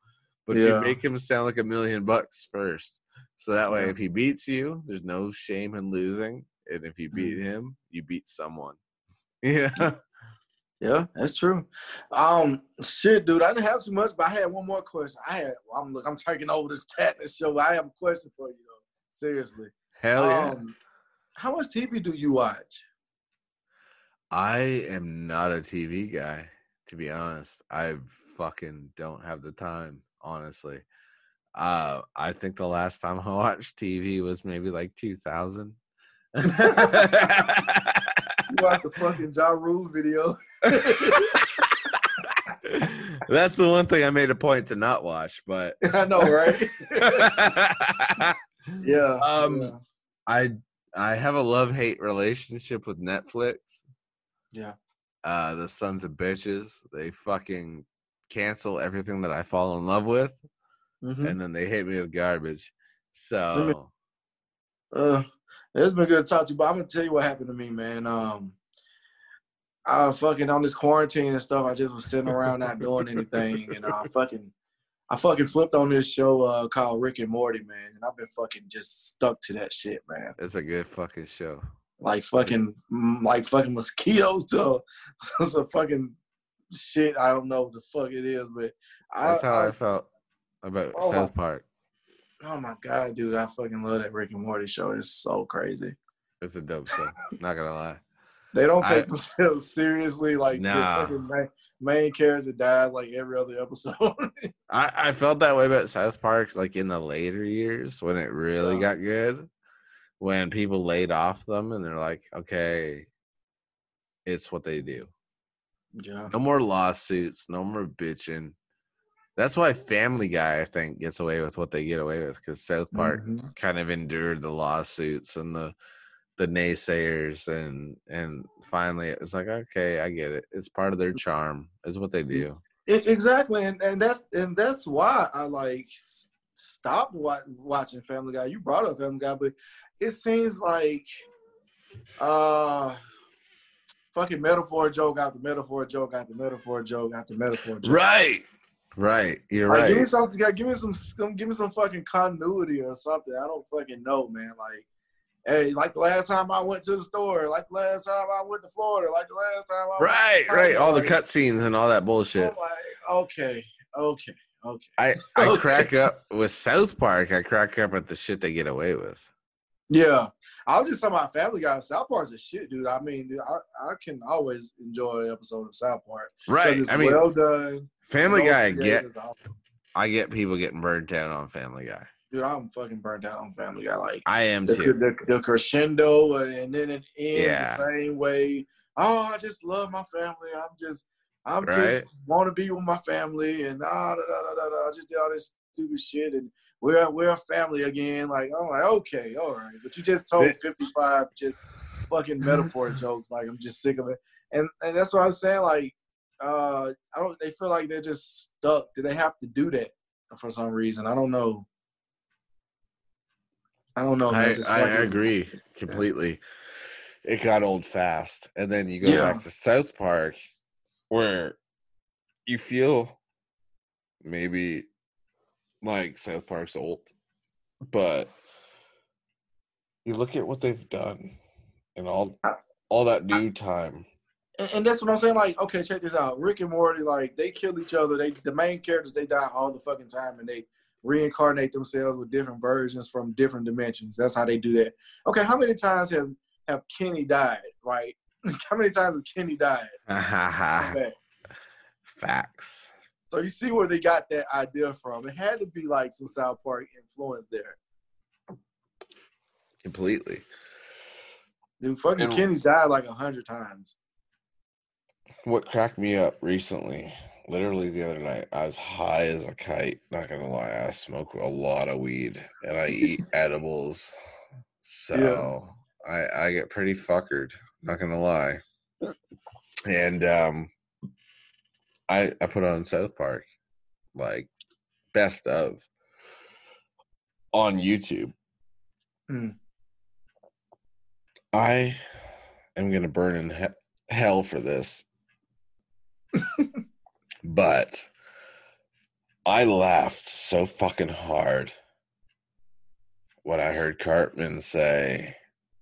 But you make him sound like a million bucks first. So that way, Yeah. if he beats you, there's no shame in losing. And if you beat Mm. him, you beat someone. Yeah. Yeah, that's true. Um, shit, dude, I didn't have too much, but I had one more question. I had, I'm look, I'm taking over this chat Tatness show. I have a question for you though. Seriously. Hell yeah. Um, how much TV do you watch? I am not a TV guy, to be honest. I fucking don't have the time, honestly. Uh, I think the last time I watched TV was maybe like 2000. You watched the fucking Ja Rule video. That's the one thing I made a point to not watch, but I know, right? yeah. Um, yeah. I I have a love hate relationship with Netflix. Yeah. Uh, the sons of bitches. They fucking cancel everything that I fall in love with, Mhm. and then they hit me with garbage. So Uh, it's been good to talk to you, but I'm gonna tell you what happened to me, man. Um, I fucking on this quarantine and stuff. I just was sitting around not doing anything, and I fucking, I fucking flipped on this show uh, called Rick and Morty, man, and I've been fucking just stuck to that shit, man. it's a good fucking show. Like fucking, mm, like fucking mosquitoes to, to some fucking shit. I don't know what the fuck it is, but I, That's how I, I felt about Oh my- South Park. Oh my god, dude, I fucking love that Rick and Morty show. It's so crazy. It's a dope show. Not gonna lie. They don't I- take themselves seriously. Like Nah. the fucking main, main character dies like every other episode. I, I felt that way about South Park like in the later years when it really Yeah. got good. When people laid off them and they're like, okay, it's what they do. Yeah. No more lawsuits, no more bitching. That's why Family Guy, I think, gets away with what they get away with because South Park Mhm. kind of endured the lawsuits and the the naysayers and and finally it's like okay i get it it's part of their charm is what they do exactly, and, and that's and that's why I like stopped wa- watching Family Guy. You brought up Family Guy, but it seems like uh fucking metaphor joke after metaphor joke after metaphor joke after metaphor joke. right right you're Like, give me right something. Give me some. some- Give me some fucking continuity or something. I don't fucking know, man. Like, hey, like the last time I went to the store, like the last time I went to Florida, like the last time I right right all the cutscenes and all that bullshit like, okay, okay, okay. i i Okay. crack up with south park i crack up at the shit they get away with Yeah, I was just talking about Family Guy. South Park's a shit, dude. I mean, dude, I, I can always enjoy an episode of South Park right it's i mean well done. family guy I get awesome. i get people getting burned down on family guy Dude, I'm fucking burnt out on Family Guy. Like, i am the, too the, the crescendo and then it ends Yeah. the same way. Oh, I just love my family. I'm just, I'm Right. just want to be with my family and ah, da, da, da, da, da. I just did all this stupid shit and we're we're a family again. Like I'm like okay, all right, but you just told 55 just fucking metaphor jokes. Like I'm just sick of it, and and that's what I'm saying. Like uh, I don't. They feel like they're just stuck. Do they have to do that for some reason? I don't know. I don't know. I, I agree completely. It got old fast. And then you go Yeah. back to South Park where you feel maybe like South Park's old, but you look at what they've done and all all that new time. and, and that's what I'm saying. Like, okay, check this out. Rick and Morty, like, they kill each other. They the main characters they die all the fucking time, and they reincarnate themselves with different versions from different dimensions. That's how they do that. Okay, how many times have have Kenny died? Right? how many times has Kenny died? Facts. So you see where they got that idea from. It had to be like some South Park influence there. Completely. Dude, fucking And- Kenny's died like a hundred times. What cracked me up recently, literally the other night, I was high as a kite. Not gonna lie, I smoke a lot of weed and I eat edibles, so I I get pretty fuckered. Not gonna lie, and um, I I put on South Park, like best of on YouTube. Hmm. I am gonna burn in he- hell for this, but I laughed so fucking hard when I heard Cartman say,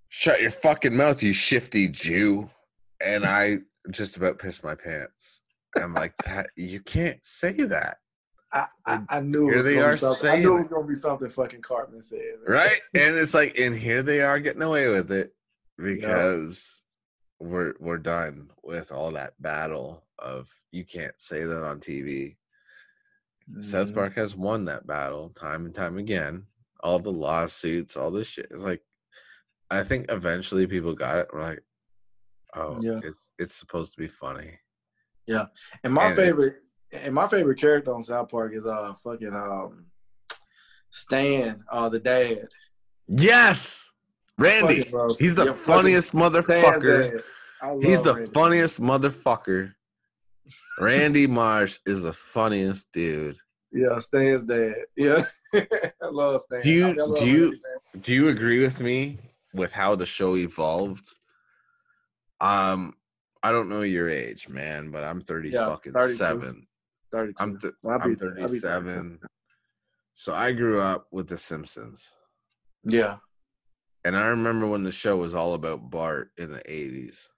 "Shut your fucking mouth, you shifty Jew," and I just about pissed my pants. I'm like, that you can't say that. I, I, I knew Here it was they are be something. I knew it. was gonna be something fucking Cartman said. man. right and it's like and here they are getting away with it because we're we're done with all that battle of you can't say that on tv south Mhm. park has won that battle time and time again all the lawsuits all this shit like i think eventually people got it we're like oh Yeah. it's it's supposed to be funny Yeah, and my And favorite and my favorite character on South Park is uh fucking um Stan, uh the dad. yes randy Fucking, he's the fucking funniest motherfucker. He's the Randy. funniest motherfucker. Randy Marsh is the funniest dude. Yeah, Stan's dad. Yeah. I love Stan. Do you- do you- Randy. Do you agree with me with how the show evolved? Um, I don't know your age, man, but I'm thirty Yeah, fucking 32. seven. 32. I'm th- Well, I'll I'm be 37. So I grew up with The Simpsons, Yeah. and I remember when the show was all about Bart in the '80s.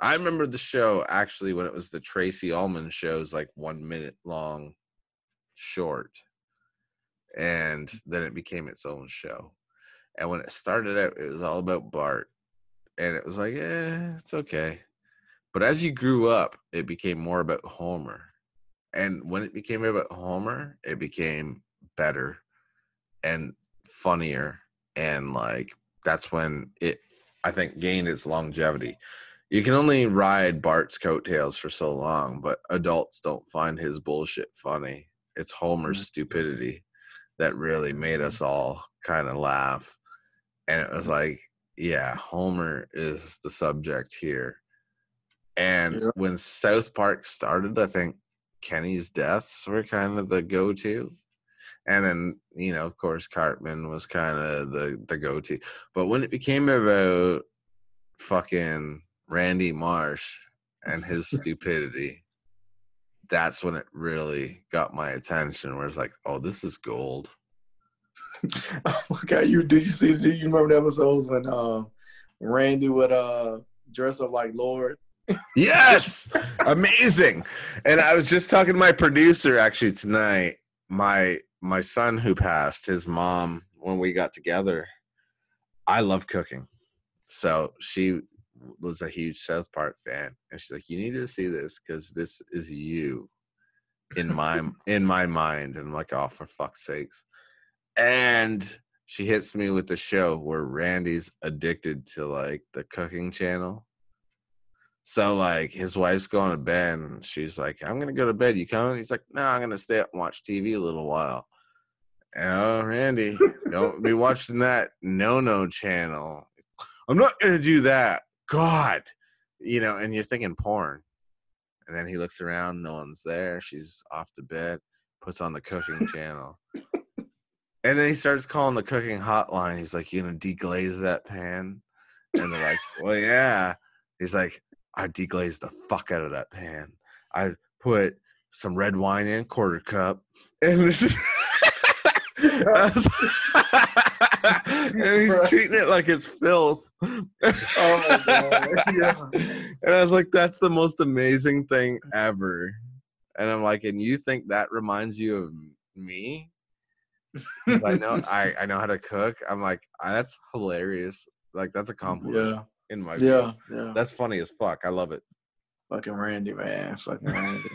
I remember the show actually when it was the Tracey Ullman shows, like one minute long, short. and then it became its own show. And when it started out, it was all about Bart, and it was like, eh, it's okay. But as you grew up, it became more about Homer, and when it became about Homer, it became better and funnier, and like that's when it, I think, gained its longevity. You can only ride Bart's coattails for so long, but adults don't find his bullshit funny. It's Homer's stupidity that really made us all kind of laugh. And it was like, yeah, Homer is the subject here. And Yeah. when South Park started, I think Kenny's deaths were kind of the go to. And then, you know, of course, Cartman was kind of the, the go to. But when it became about fucking Randy Marsh and his stupidity, that's when it really got my attention. Where it's like, oh, this is gold. Oh my god, you did you see? Do you remember the episodes when uh, Randy would uh dress up like Lorde? Yes, amazing. And I was just talking to my producer actually tonight. My my son who passed, his mom when we got together. I love cooking, so she was a huge South Park fan, and she's like, "You need to see this because this is you." In my in my mind, and I'm like, "Oh, for fuck's sakes!" And she hits me with the show where Randy's addicted to like the cooking channel. So like his wife's going to bed and she's like, I'm gonna go to bed. You coming? He's like, No, I'm gonna stay up and watch TV a little while. Oh, Randy, don't be watching that no no channel. I'm not gonna do that. God. You know, and you're thinking porn. And then he looks around, no one's there. She's off to bed, puts on the cooking channel. And then he starts calling the cooking hotline. He's like, You gonna deglaze that pan? And they're like, Well, yeah. He's like, I deglazed the fuck out of that pan. I put some red wine in, quarter cup. And, was- and he's treating it like it's filth. Oh my god, yeah. And I was like, that's the most amazing thing ever. And I'm like, and you think that reminds you of me? I know I, I know how to cook. I'm like, "Ah, that's hilarious. Like that's a compliment Yeah, in my view. yeah, yeah. That's funny as fuck. I love it. Fucking Randy, man. Fucking Randy.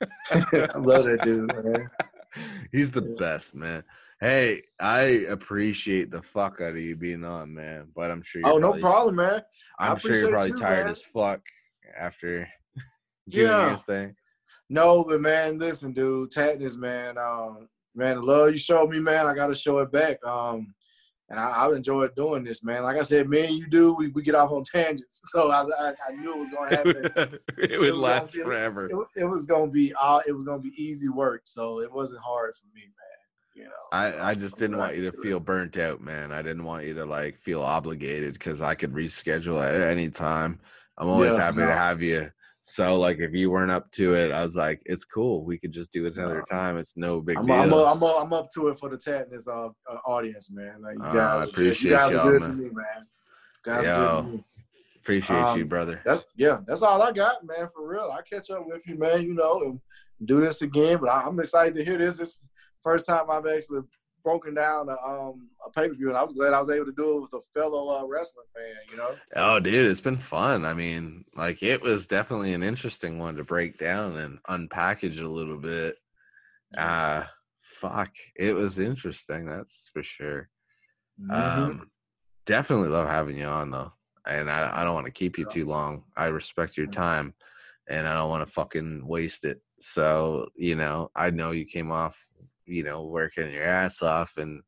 I love that dude, man. He's the Yeah. best, man. Hey, I appreciate the fuck out of you being on, man. But I'm sure. You're Oh, no problem, man. I'm sure you're probably you, tired man. as fuck after doing Yeah. your thing. No, but man, listen, dude, Tatness, man, um, man, the love you showed me, man, I gotta show it back. Um, and I, I've enjoyed doing this, man. Like I said, me and you do, we, we get off on tangents. So I, I, I knew it was gonna happen. it would was last be- forever. it, it was gonna be uh, it was gonna be easy work, so it wasn't hard for me, man. You know. I, I just didn't want you to feel burnt out, man. I didn't want you to like feel obligated because I could reschedule at any time. I'm always Yeah, happy no. to have you. So like if you weren't up to it, I was like, it's cool. We could just do it another time. It's no big I'm, deal. I'm, I'm, up, I'm up to it for the Tatness uh, uh, audience, man. Like you I guys, appreciate you guys are good man. to me, man. You guys Yo. are good to me. Appreciate you, um, brother. That's yeah, that's all I got, man. For real, I catch up with you, man. You know, and do this again. But I, I'm excited to hear this. This is the first time I've actually broken down a, um, a pay per view, and I was glad I was able to do it with a fellow uh, wrestling fan. You know, Oh, dude, it's been fun. I mean, like it was definitely an interesting one to break down and unpackage a little bit. Uh fuck, it was interesting. That's for sure. Mm-hmm. Um, definitely love having you on though, and I, I don't want to keep you too long. I respect your time, and I don't want to fucking waste it. So you know, I know you came off, you know, working your ass off, and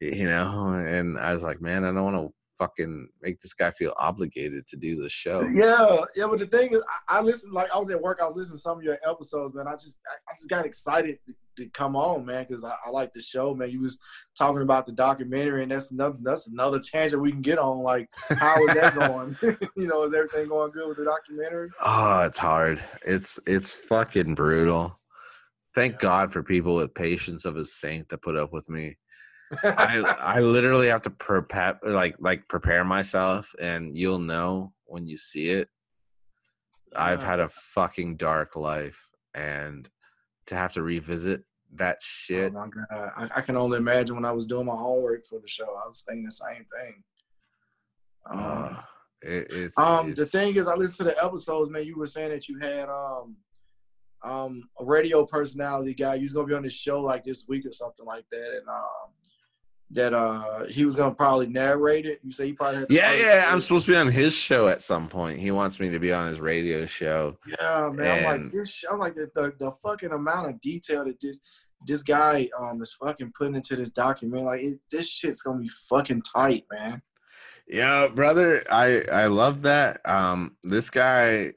you know, and I was like, man, I don't want to fucking make this guy feel obligated to do the show. Yeah, yeah, but the thing is, I, I listened. Like I was at work, I was listening to some of your episodes, man. I just, I, just got excited to, to come on, man, because I, I like the show, man. You was talking about the documentary, and that's another, that's another tangent we can get on. Like, how is that going? you know, is everything going good with the documentary? Oh, it's hard. It's it's fucking brutal. Thank. God for people with patience of a saint to put up with me. I I literally have to prepare like like prepare myself and you'll know when you see it. I've had a fucking dark life and to have to revisit that Oh shit. my god, I, I can only imagine when I was doing my homework for the show. I was thinking the same thing. Um, Uh, it, it's um, the thing is, I listened to the episodes, man. You were saying that you had um, um, a radio personality guy. You was gonna be on this show like this week or something like that, and um, that uh, he was gonna probably narrate it. You say he probably had Yeah, yeah. I'm supposed to be on his show at some point. He wants me to be on his radio show. Yeah, man. I'm like this. I'm like the, the the fucking amount of detail that this this guy um is fucking putting into this document. Like it, this shit's gonna be fucking tight, man. Yeah, brother, I I love that. Um, this guy,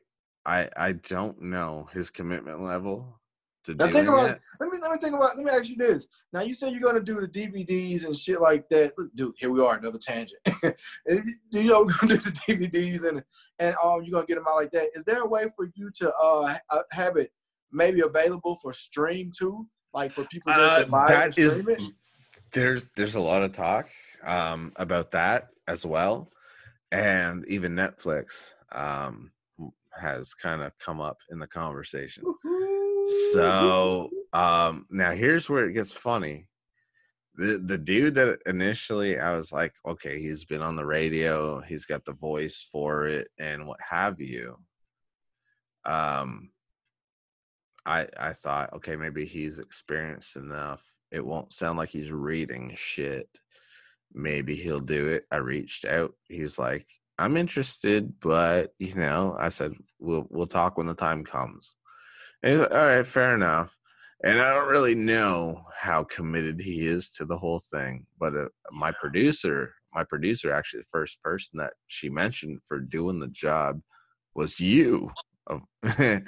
I I don't know his commitment level to Now doing think about it. let me let me think about let me ask you this. Now you said you're gonna do the DVDs and shit like that. Dude, here we are, another tangent. you know, we're gonna do the DVDs and and um you're gonna get them out like that. Is there a way for you to uh have it maybe available for stream too? Like for people just Uh, to buy it and that is stream it? there's there's a lot of talk um about that as well, and even Netflix um has kind of come up in the conversation. So um now here's where it gets funny. The the dude that initially I was like, okay, he's been on the radio, he's got the voice for it and what have you. Um I I thought, okay, maybe he's experienced enough. It won't sound like he's reading shit. Maybe he'll do it. I reached out. He's like, I'm interested, but you know, I said we'll we'll talk when the time comes. And he's like, all right, fair enough. And I don't really know how committed he is to the whole thing, but uh, my producer, my producer, actually, the first person that she mentioned for doing the job was you.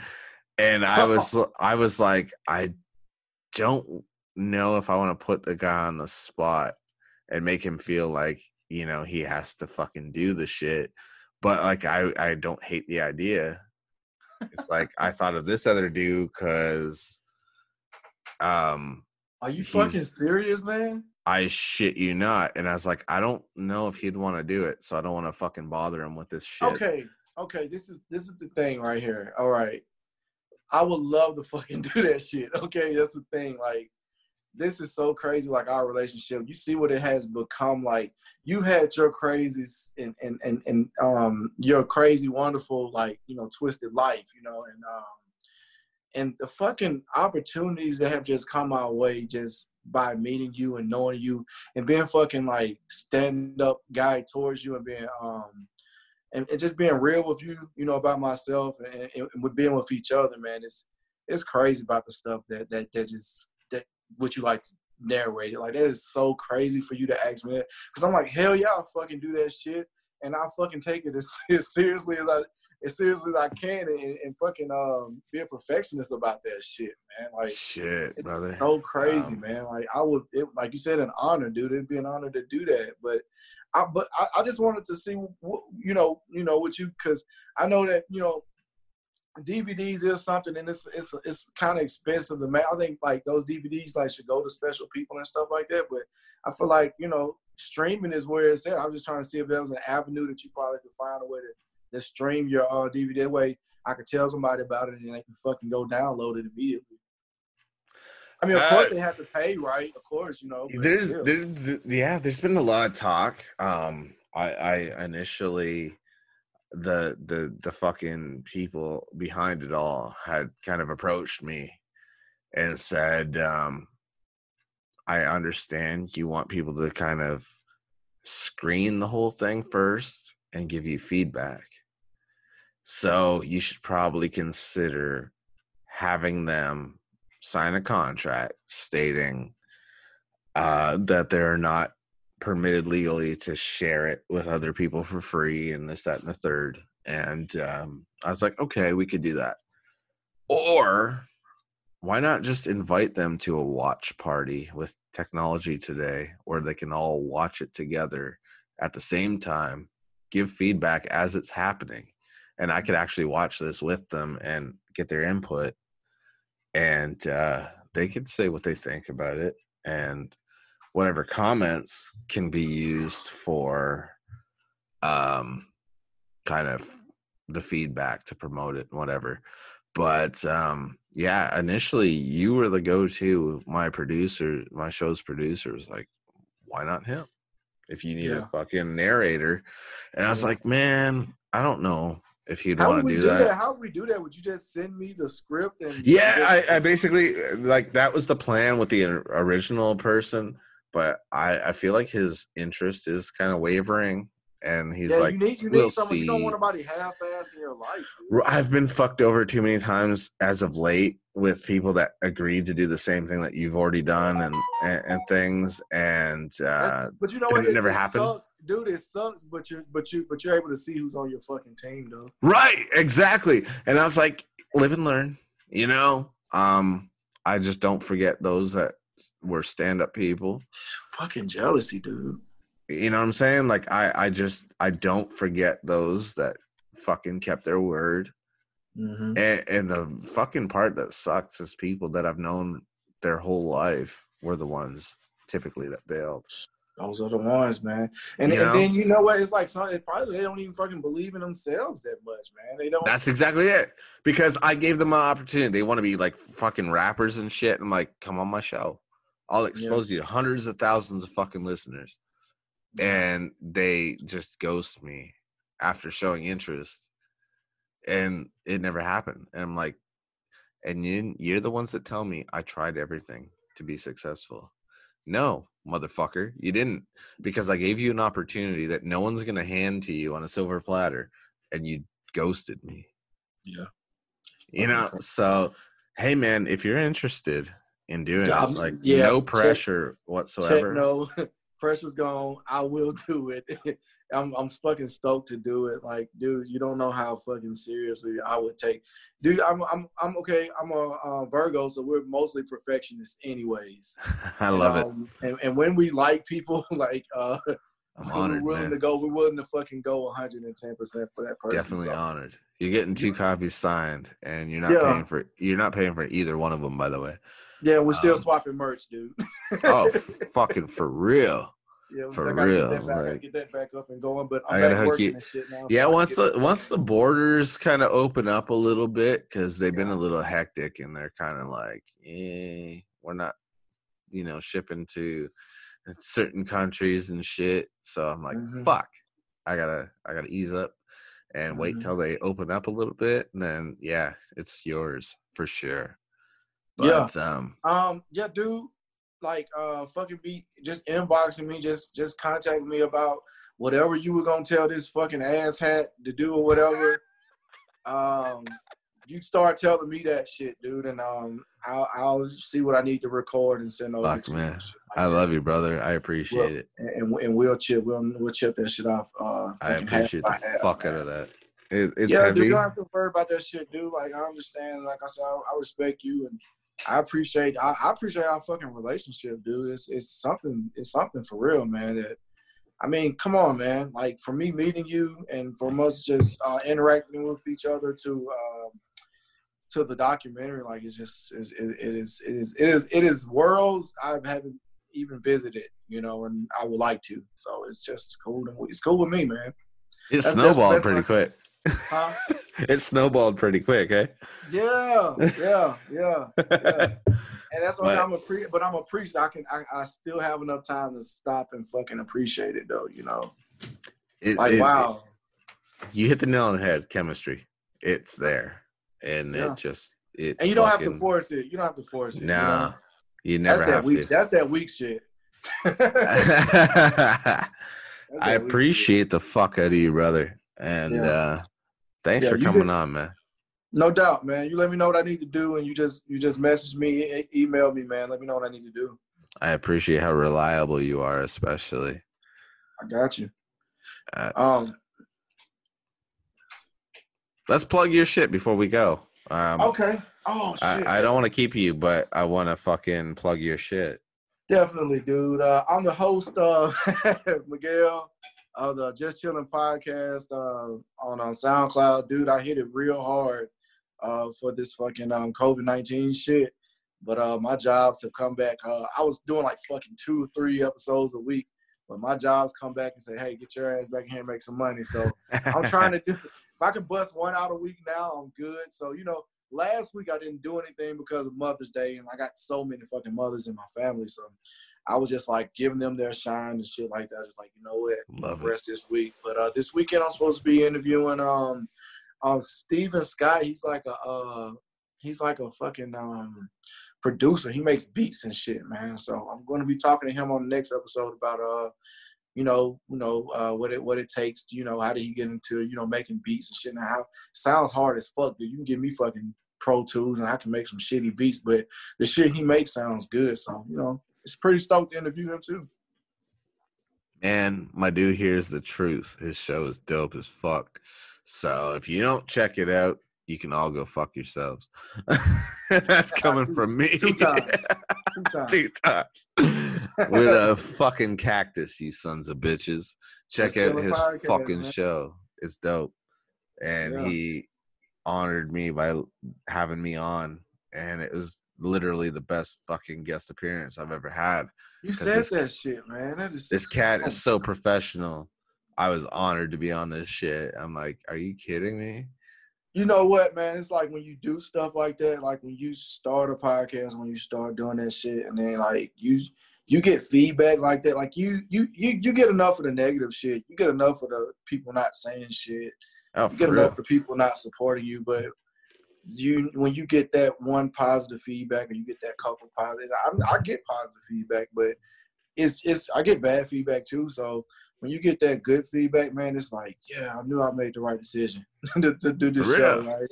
And I was, I was like, I don't know if I want to put the guy on the spot and make him feel like you know he has to fucking do the shit. But like, I, I don't hate the idea it's like I thought of this other dude because um Are you fucking serious, man? I shit you not. And I was like, I don't know if he'd want to do it, so I don't want to fucking bother him with this shit. Okay, okay. This is this is the thing right here. All right, I would love to fucking do that shit. Okay, that's the thing. Like, this is so crazy. Like our relationship. You see what it has become. Like you had your crazies and and and and um your crazy, wonderful, like you know, twisted life. You know, and um and the fucking opportunities that have just come our way just by meeting you and knowing you and being fucking like stand up guy towards you and being um and, and just being real with you, you know, about myself and, and, and with being with each other, man. It's it's crazy about the stuff that that that just what you like to narrate it. Like that is so crazy for you to ask me that because I'm like, hell yeah, I'll fucking do that shit and I'll fucking take it as, as seriously as I as seriously as I can and, and fucking um be a perfectionist about that shit, man. Like Shit, brother. so crazy, Um, man. Like I would, it, like you said, an honor, dude. It'd be an honor to do that. But I, but I, I just wanted to see, what, you know, you know, what you, because I know that you know, DVDs is something, and it's it's it's kind of expensive to make. I think like those DVDs like should go to special people and stuff like that. But I feel like you know, streaming is where it's at. I'm just trying to see if there was an avenue that you probably could find a way to, to stream your uh, DVD. That way, I could tell somebody about it and they can fucking go download it immediately. I mean, of Uh, course they have to pay, right? Of course, you know. there's, there's yeah there's been a lot of talk um i i initially the the the fucking people behind it all had kind of approached me and said um i understand you want people to kind of screen the whole thing first and give you feedback. So you should probably consider having them sign a contract stating uh, that they're not permitted legally to share it with other people for free and this, that, and the third. And um, I was like, okay, we could do that. Or why not just invite them to a watch party with technology today where they can all watch it together at the same time, give feedback as it's happening. And I could actually watch this with them and get their input. And uh, they could say what they think about it. And whatever comments can be used for um kind of the feedback to promote it and whatever but um yeah, initially you were the go-to. My producer, my show's producer, was like, "Why not him? If you need a fucking narrator," and I was like, "Man, I don't know if he'd want to do do that." that? How would we do that? Would you just send me the script and Yeah, just- I, I basically like that was the plan with the original person, but I I feel like his interest is kind of wavering, and he's yeah, like, you need you "We'll someone. You don't see." want nobody half-ass in your life. dude. I've been fucked over too many times as of late with people that agreed to do the same thing that you've already done and and, and things, and uh, but you know what? it never happen? Sucks. Dude, it sucks. But you're but you but you're able to see who's on your fucking team, though. right, exactly. And I was like, live and learn, you know. Um, I just don't forget those that were stand up people. Fucking jealousy, dude. You know what I'm saying? Like I I just I don't forget those that fucking kept their word. Mm-hmm. And, and the fucking part that sucks is people that I've known their whole life were the ones typically that bailed. Those are the ones, man. And, You and then you know what? It's like some it probably they don't even fucking believe in themselves that much, man. They don't. That's exactly it. Because I gave them an opportunity. They want to be like fucking rappers and shit. I'm like, come on my show. I'll expose you to hundreds of thousands of fucking listeners. And they just ghost me after showing interest. And it never happened. And I'm like, and you, you're the ones that tell me I tried everything to be successful. No, motherfucker, you didn't. Because I gave you an opportunity that no one's going to hand to you on a silver platter. And you ghosted me yeah. you know so hey man if you're interested in doing it I'm- like yeah, no pressure Check whatsoever no. Pressure's gone. I will do it. I'm I'm fucking stoked to do it. Like, dude, you don't know how fucking seriously I would take. Dude, I'm I'm I'm okay. I'm a uh, Virgo, so we're mostly perfectionists, anyways. i love it Um, and, and when we like people, like uh, i'm we're willing man to go. We're willing to fucking go 110 percent for that person. definitely so. honored you're getting two copies signed and you're not Yeah. paying for you're not paying for either one of them by the way Yeah, we're still Um, swapping merch, dude. oh fucking for real yeah, for gotta real, Get that, back, gotta get that back up and going. But I'm I gotta back hook you- shit now. yeah I once the once the borders kind of open up a little bit because they've been a little hectic and they're kind of like eh, we're not you know shipping to certain countries and shit so i'm like Mhm. fuck i gotta i gotta ease up and wait Mhm. till they open up a little bit and then yeah it's yours for sure Yeah. um Um, yeah, dude. Like, uh, fucking be just inboxing me, just just contact me about whatever you were gonna tell this fucking ass hat to do or whatever. um, you start telling me that shit, dude, and um, I'll I'll see what I need to record and send over Fuck, to man. like i love you brother i appreciate Well, it and, and we'll chip we'll we'll chip that shit off. Uh, i appreciate the half, fuck man. out of that it, it's yeah, dude, you don't have to worry about that shit, dude. Like I understand, like I said, I, I respect you and I appreciate I, I appreciate our fucking relationship, dude. It's it's something it's something for real, man. That I mean, come on, man. Like for me meeting you and from us just uh, interacting with each other to um, to the documentary, like it's just it's, it, it is it is it is it is worlds I haven't even visited, you know, and I would like to. So it's just cool. To, it's cool with me, man. it That's- that's- snowballed that's pretty my- quick Huh? it snowballed pretty quick eh Yeah, yeah, yeah. yeah. And that's why But- I'm a pre, but I'm a priest. I can, I, I still have enough time to stop and fucking appreciate it, though. You know, It- like it- wow, you hit the nail on the head chemistry it's there and Yeah. it just it and you don't have to force it. You don't have to force it. you know? you that's never that have weak. to That's that weak shit. I that appreciate the fuck out of you brother and Yeah. uh thanks Yeah, for coming did- on man. No doubt, man. You let me know what I need to do, and you just you just message me, email me, man. Let me know what I need to do. i appreciate how reliable you are especially I got you. Uh, Um. let's plug your shit before we go um Okay. Oh shit. I, I don't want to keep you but i want to fucking plug your shit Definitely, dude. Uh, I'm the host, uh, Miguel, of the Just Chilling podcast uh, on on SoundCloud. Dude, I hit it real hard uh, for this fucking um, COVID nineteen shit. But uh, my jobs have come back. Uh, I was doing like fucking two or three episodes a week, but my jobs come back and say, "Hey, get your ass back here and make some money." So I'm trying to do. If I can bust one out a week now, I'm good. So you know, last week I didn't do anything because of Mother's Day, and I got so many fucking mothers in my family, so I was just like giving them their shine and shit like that. Just like you know what, Love it. rest this week. But uh, this weekend I'm supposed to be interviewing um, um Steven Scott. He's like a uh, he's like a fucking um producer. He makes beats and shit, man. So I'm going to be talking to him on the next episode about uh you know, you know, uh, what it what it takes, you know, how did he get into, you know, making beats and shit. Now, how sounds hard as fuck, dude. You can give me fucking Pro Tools and I can make some shitty beats, but the shit he makes sounds good. So, you know, it's pretty stoked to interview him too. And my dude here's the truth. His show is dope as fuck. So if you don't check it out, you can all go fuck yourselves. That's coming from me. Two times. Two times. Two times. With a fucking cactus, you sons of bitches. Check out his podcast, fucking man. show. It's dope. And Yeah. he honored me by having me on. And it was literally the best fucking guest appearance I've ever had. You said this- that shit, man. That is This cat is so professional. I was honored to be on this shit. I'm like, are you kidding me? you know what, man? It's like when you do stuff like that, like when you start a podcast, when you start doing that shit, and then like you you get feedback like that. Like you you you you get enough of the negative shit. You get enough of the people not saying shit. Oh, You get real. enough of the people not supporting you. But you when you get that one positive feedback, or you get that couple positive, I, I get positive feedback, but it's it's I get bad feedback too. So when you get that good feedback, man, it's like, yeah, I knew I made the right decision to, to do this For show. real?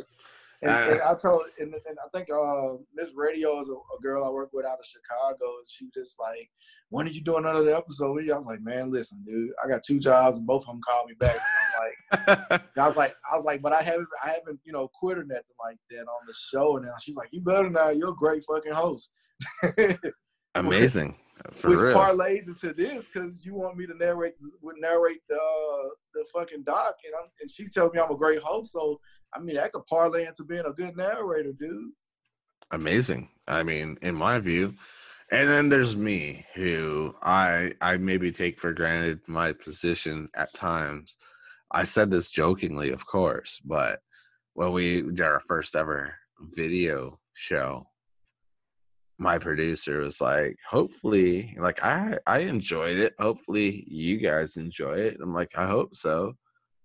And, Uh, and I told, and, and I think uh, Miss Radio is a, a girl I work with out of Chicago. And she was just like, "When are you doing another episode?" I was like, "Man, listen, dude, I got two jobs, and both of them called me back." So I'm like, I was like, I was like, but I haven't, I haven't, you know, quit or nothing like that on the show. And now she's like, "You better now. You're a great fucking host." Amazing. For which real. parlays into this because you want me to narrate would narrate the uh, the fucking doc, and I'm, and she tells me I'm a great host. So I mean, that could parlay into being a good narrator, dude. Amazing. I mean, in my view. And then there's me who I I maybe take for granted my position at times. I said this jokingly, of course, but when we did our first ever video show, my producer was like, hopefully, like I I enjoyed it. Hopefully you guys enjoy it. I'm like, I hope so.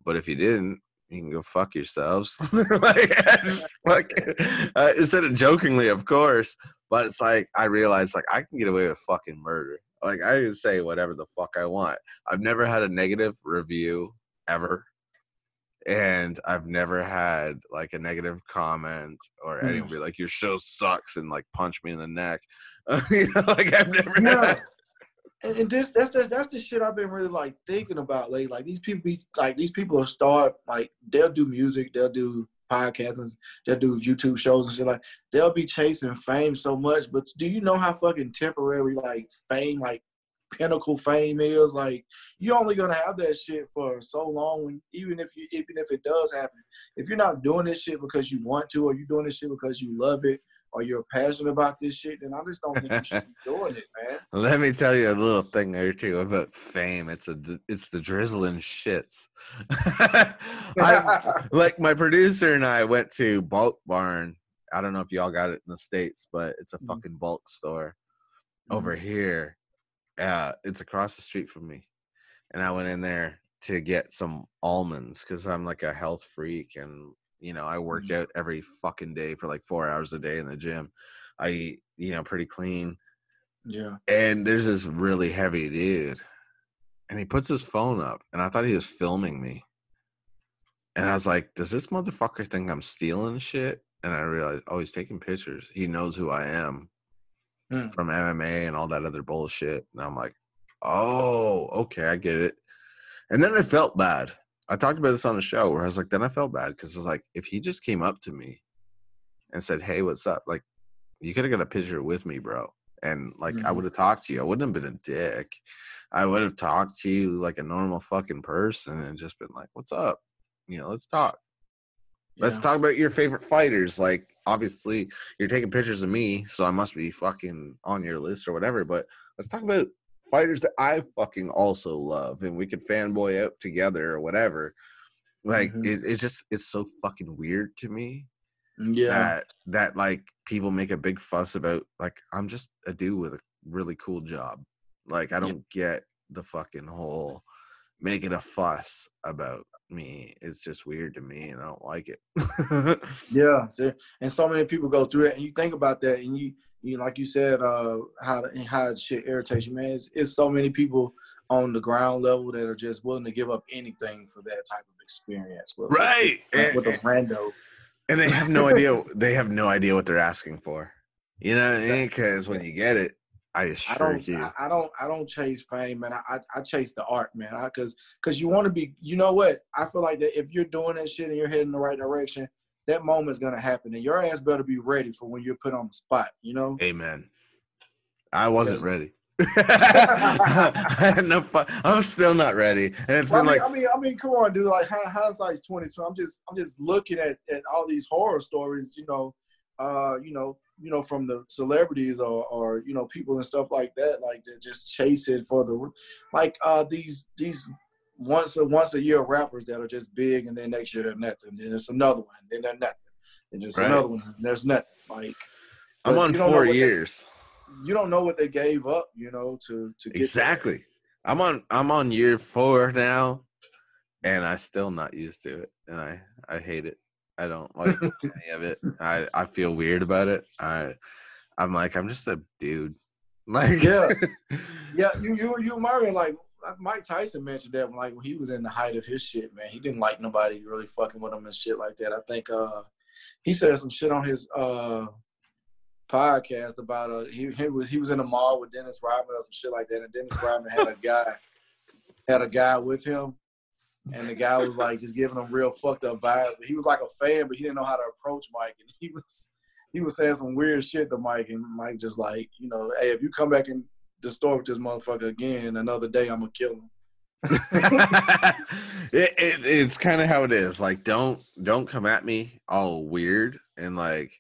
But if you didn't, you can go fuck yourselves. like, I just, like uh, instead of jokingly, of course, but it's like I realized like I can get away with fucking murder. Like I can say whatever the fuck I want. I've never had a negative review ever. And I've never had like a negative comment or Hmm. anyone be like, "Your show sucks" and like punch me in the neck. you know, like I've never Yeah. had. And, and this that's, that's that's the shit I've been really like thinking about lately. Like these people be like these people will start like they'll do music, they'll do podcasts, they'll do YouTube shows and shit like they'll be chasing fame so much. But do you know how fucking temporary like fame, like pinnacle fame is? Like you're only gonna have that shit for so long when even if you even if it does happen. If you're not doing this shit because you want to or you're doing this shit because you love it or you're passionate about this shit, then I just don't think you should be doing it, man. Let me tell you a little thing or two about fame. It's a it's the drizzling shits. I, like my producer and I went to Bulk Barn. I don't know if y'all got it in the states, but it's a Mhm. fucking bulk store over here. Uh, it's across the street from me, and I went in there to get some almonds because I'm like a health freak, and you know I work Mhm. out every fucking day for like four hours a day in the gym. I eat, you know, pretty clean Yeah. and there's this really heavy dude and he puts his phone up and i thought he was filming me and i was like does this motherfucker think i'm stealing shit and i realized oh he's taking pictures he knows who i am Hmm. from mma and all that other bullshit and i'm like oh okay i get it and then i felt bad i talked about this on the show where i was like then i felt bad because it's like if he just came up to me and said hey what's up like you could have got a picture with me bro and like I Mhm. would have talked to you. I wouldn't have been a dick. I would have talked to you like a normal fucking person and just been like, "What's up? You know, let's talk. Let's talk about your favorite fighters. Like, obviously, you're taking pictures of me, so I must be fucking on your list or whatever. But let's talk about fighters that I fucking also love, and we could fanboy out together or whatever. Like, Mhm. it, it's just it's so fucking weird to me Yeah. that that like people make a big fuss about like i'm just a dude with a really cool job like i don't get the fucking whole making a fuss about me it's just weird to me and i don't like it Yeah, see, and so many people go through that, and you think about that, and you, you like you said, uh, how the- how shit irritates you, man. It's, it's so many people on the ground level that are just willing to give up anything for that type of experience, with, right With, with a and, rando. and they have no idea they have no idea what they're asking for you know what I mean? because when you get it i I don't, you I, I don't, I don't chase fame, man. I, I, chase the art, man. Because, because you want to be, you know what? I feel like that if you're doing that shit and you're heading the right direction, that moment's gonna happen, and your ass better be ready for when you're put on the spot. You know? Amen. I wasn't ready. I had no fun. I'm still not ready, and it's Well, been I, mean, like I mean, I mean, come on, dude. Like hi- hindsight's twenty two. I'm just, I'm just looking at, at all these horror stories. You know, uh, you know, you know, from the celebrities or, or you know, people and stuff like that. Like that just chase it for the, like uh, these these once a once a year rappers that are just big, and then next year they're nothing. Then it's another one, then they're nothing, and just Right. another one, and there's nothing. Like I'm on you don't know four what they- years. you don't know what they gave up. You know, to to there. Exactly. I'm on. I'm on year four now, and I still not used to it, and I I hate it. I don't like any of it. I I feel weird about it. I I'm like I'm just a dude. Like Yeah. Yeah, you you you Mario like like Mike Tyson mentioned that when like when he was in the height of his shit, man. He didn't like nobody really fucking with him and shit like that. I think uh he said some shit on his uh podcast about uh he, he was he was in a mall with Dennis Rodman or some shit like that, and Dennis Rodman had a guy had a guy with him and the guy was like just giving him real fucked up vibes. But he was like a fan, but he didn't know how to approach Mike and he was he was saying some weird shit to Mike, and Mike just like, you know, hey, if you come back store with this motherfucker again another day, I'm gonna kill him. it, it, it's kind of how it is. Like, don't don't come at me all weird and like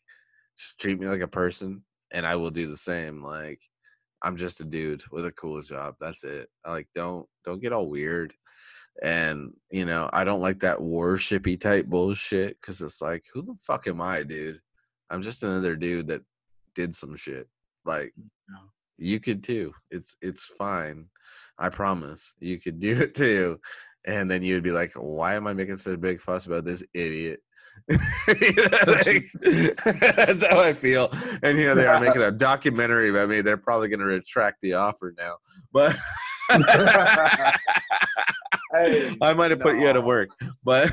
just treat me like a person, and I will do the same. Like, I'm just a dude with a cool job. That's it. Like don't don't get all weird. And you know, I don't like that worshipy type bullshit because it's like, who the fuck am I, dude? I'm just another dude that did some shit. Like, mm, Yeah. you could too. It's it's fine. I promise. You could do it too. And then you'd be like, why am I making such a big fuss about this idiot? You know, like, that's how I feel. And you know, they are making a documentary about me. They're probably going to retract the offer now. But Hey, I might have put you out of work. But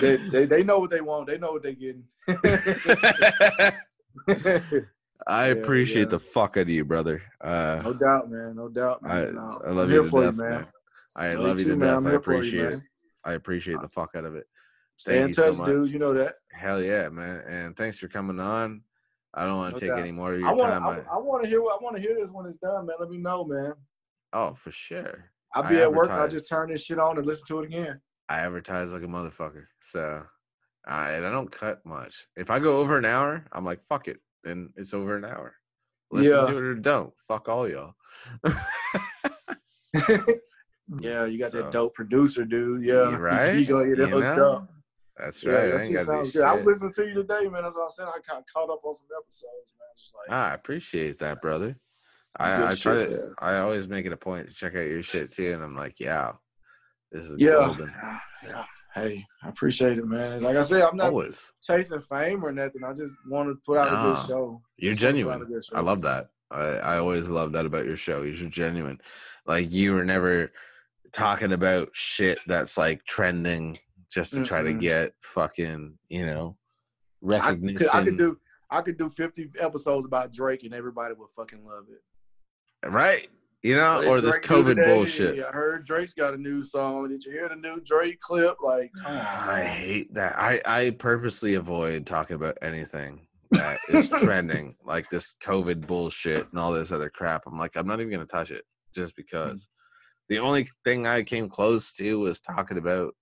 they, they they know what they want. They know what they're getting. I appreciate yeah. the fuck out of you, brother. Uh, no doubt, man. No doubt, man. No, I I'm love you to death, you, man. man. I Love love you too, to man. death. I here for you, appreciate it. I appreciate the fuck out of it. Stay Thank in you so touch, much. dude. You know that. Hell yeah, man. And thanks for coming on. I don't want No to take doubt. any more of your I want time. I, I, I want to hear. I want to hear this when it's done, man. Let me know, man. oh, for sure. I'll I be at work. I'll just turn this shit on and listen to it again. I advertise like a motherfucker. So, uh, and I don't cut much. If I go over an hour, I'm like, fuck it. Then it's over an hour. Listen Yeah. to it or don't. Fuck all y'all. Yeah, you got So- that dope producer, dude. Yeah, Yeah, right? You gonna get it hooked know? up. That's Yeah, right. that I ain't shit sounds good. I was listening to you today, man. That's what I said. I got caught up on some episodes, man. Just like I appreciate that, brother. I, I try to. I always make it a point to check out your shit too, and I'm like, yeah, this is yeah, golden. yeah. Hey, I appreciate it, man. Like I said, I'm not Always. chasing fame or nothing. I just want to put out a good show. You're Just wanna put out genuine. show. I love that. I, I always love that about your show. You're genuine. Like you were never talking about shit that's like trending just to try to Mm-mm. get fucking, you know, I recognition. could, I could do I could do 50 episodes about Drake and everybody would fucking love it. Right? You know, or this Drake COVID today? bullshit. I heard Drake's got a new song. Did you hear the new Drake clip? Like. I hate that. I, I purposely avoid talking about anything that is trending, like this COVID bullshit and all this other crap. I'm like, I'm not even gonna touch it just Mm. because. The only thing I came close to was talking about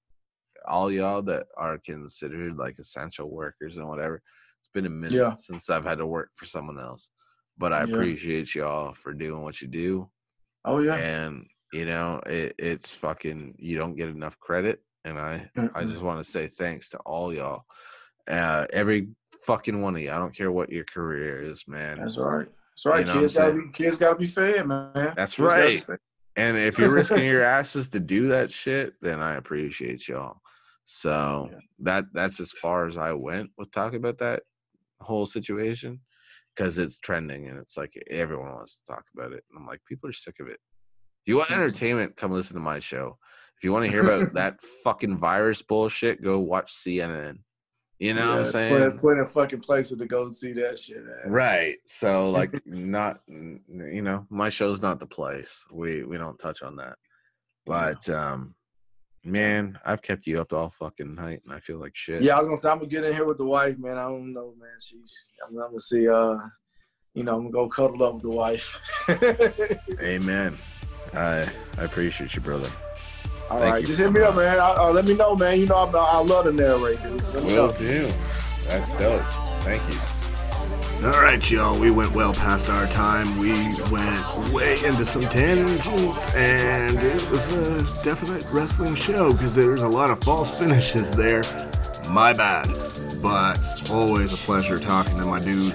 all y'all that are considered like essential workers and whatever. It's been a minute Yeah. since I've had to work for someone else. But I Yeah. appreciate y'all for doing what you do Oh yeah. and you know it, it's fucking you don't get enough credit and i i just want to say thanks to all y'all Uh, every fucking one of you. I don't care what your career is, man. That's right. That's right. You know kids gotta be kids gotta be fed, man. That's Kids right. And if you're risking your asses to do that shit, then I appreciate y'all. So Yeah. that that's as far as I went with talking about that whole situation because it's trending and it's like everyone wants to talk about it. And I'm like, people are sick of it. If you want entertainment, come listen to my show. If you want to hear about that fucking virus bullshit, go watch CNN. You know what I'm saying? Plenty, plenty of fucking places to go and see that shit. At. Right. So like not you know, my show's not the place. We we don't touch on that. But um man, I've kept you up all fucking night and I feel like shit. Yeah, I was gonna say I'm gonna get in here with the wife, man. I don't know, man. She's I'm, I'm gonna see. Uh, you know, I'm gonna go cuddle up with the wife. Amen. I I appreciate you, brother. All Thank right, you just hit me up, man. I, uh, let me know, man. You know, I'm, I love to narrate, Will do. That's dope. Thank you. All right, y'all. We went well past our time. We went way into some tangents, and it was a definite wrestling show because there's a lot of false finishes there. My bad. But always a pleasure talking to my dude.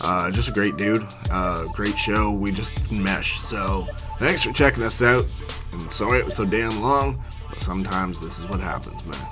Uh, just a great dude. Uh, great show. We just mesh. So thanks for checking us out. And sorry it was so damn long, but sometimes this is what happens, man.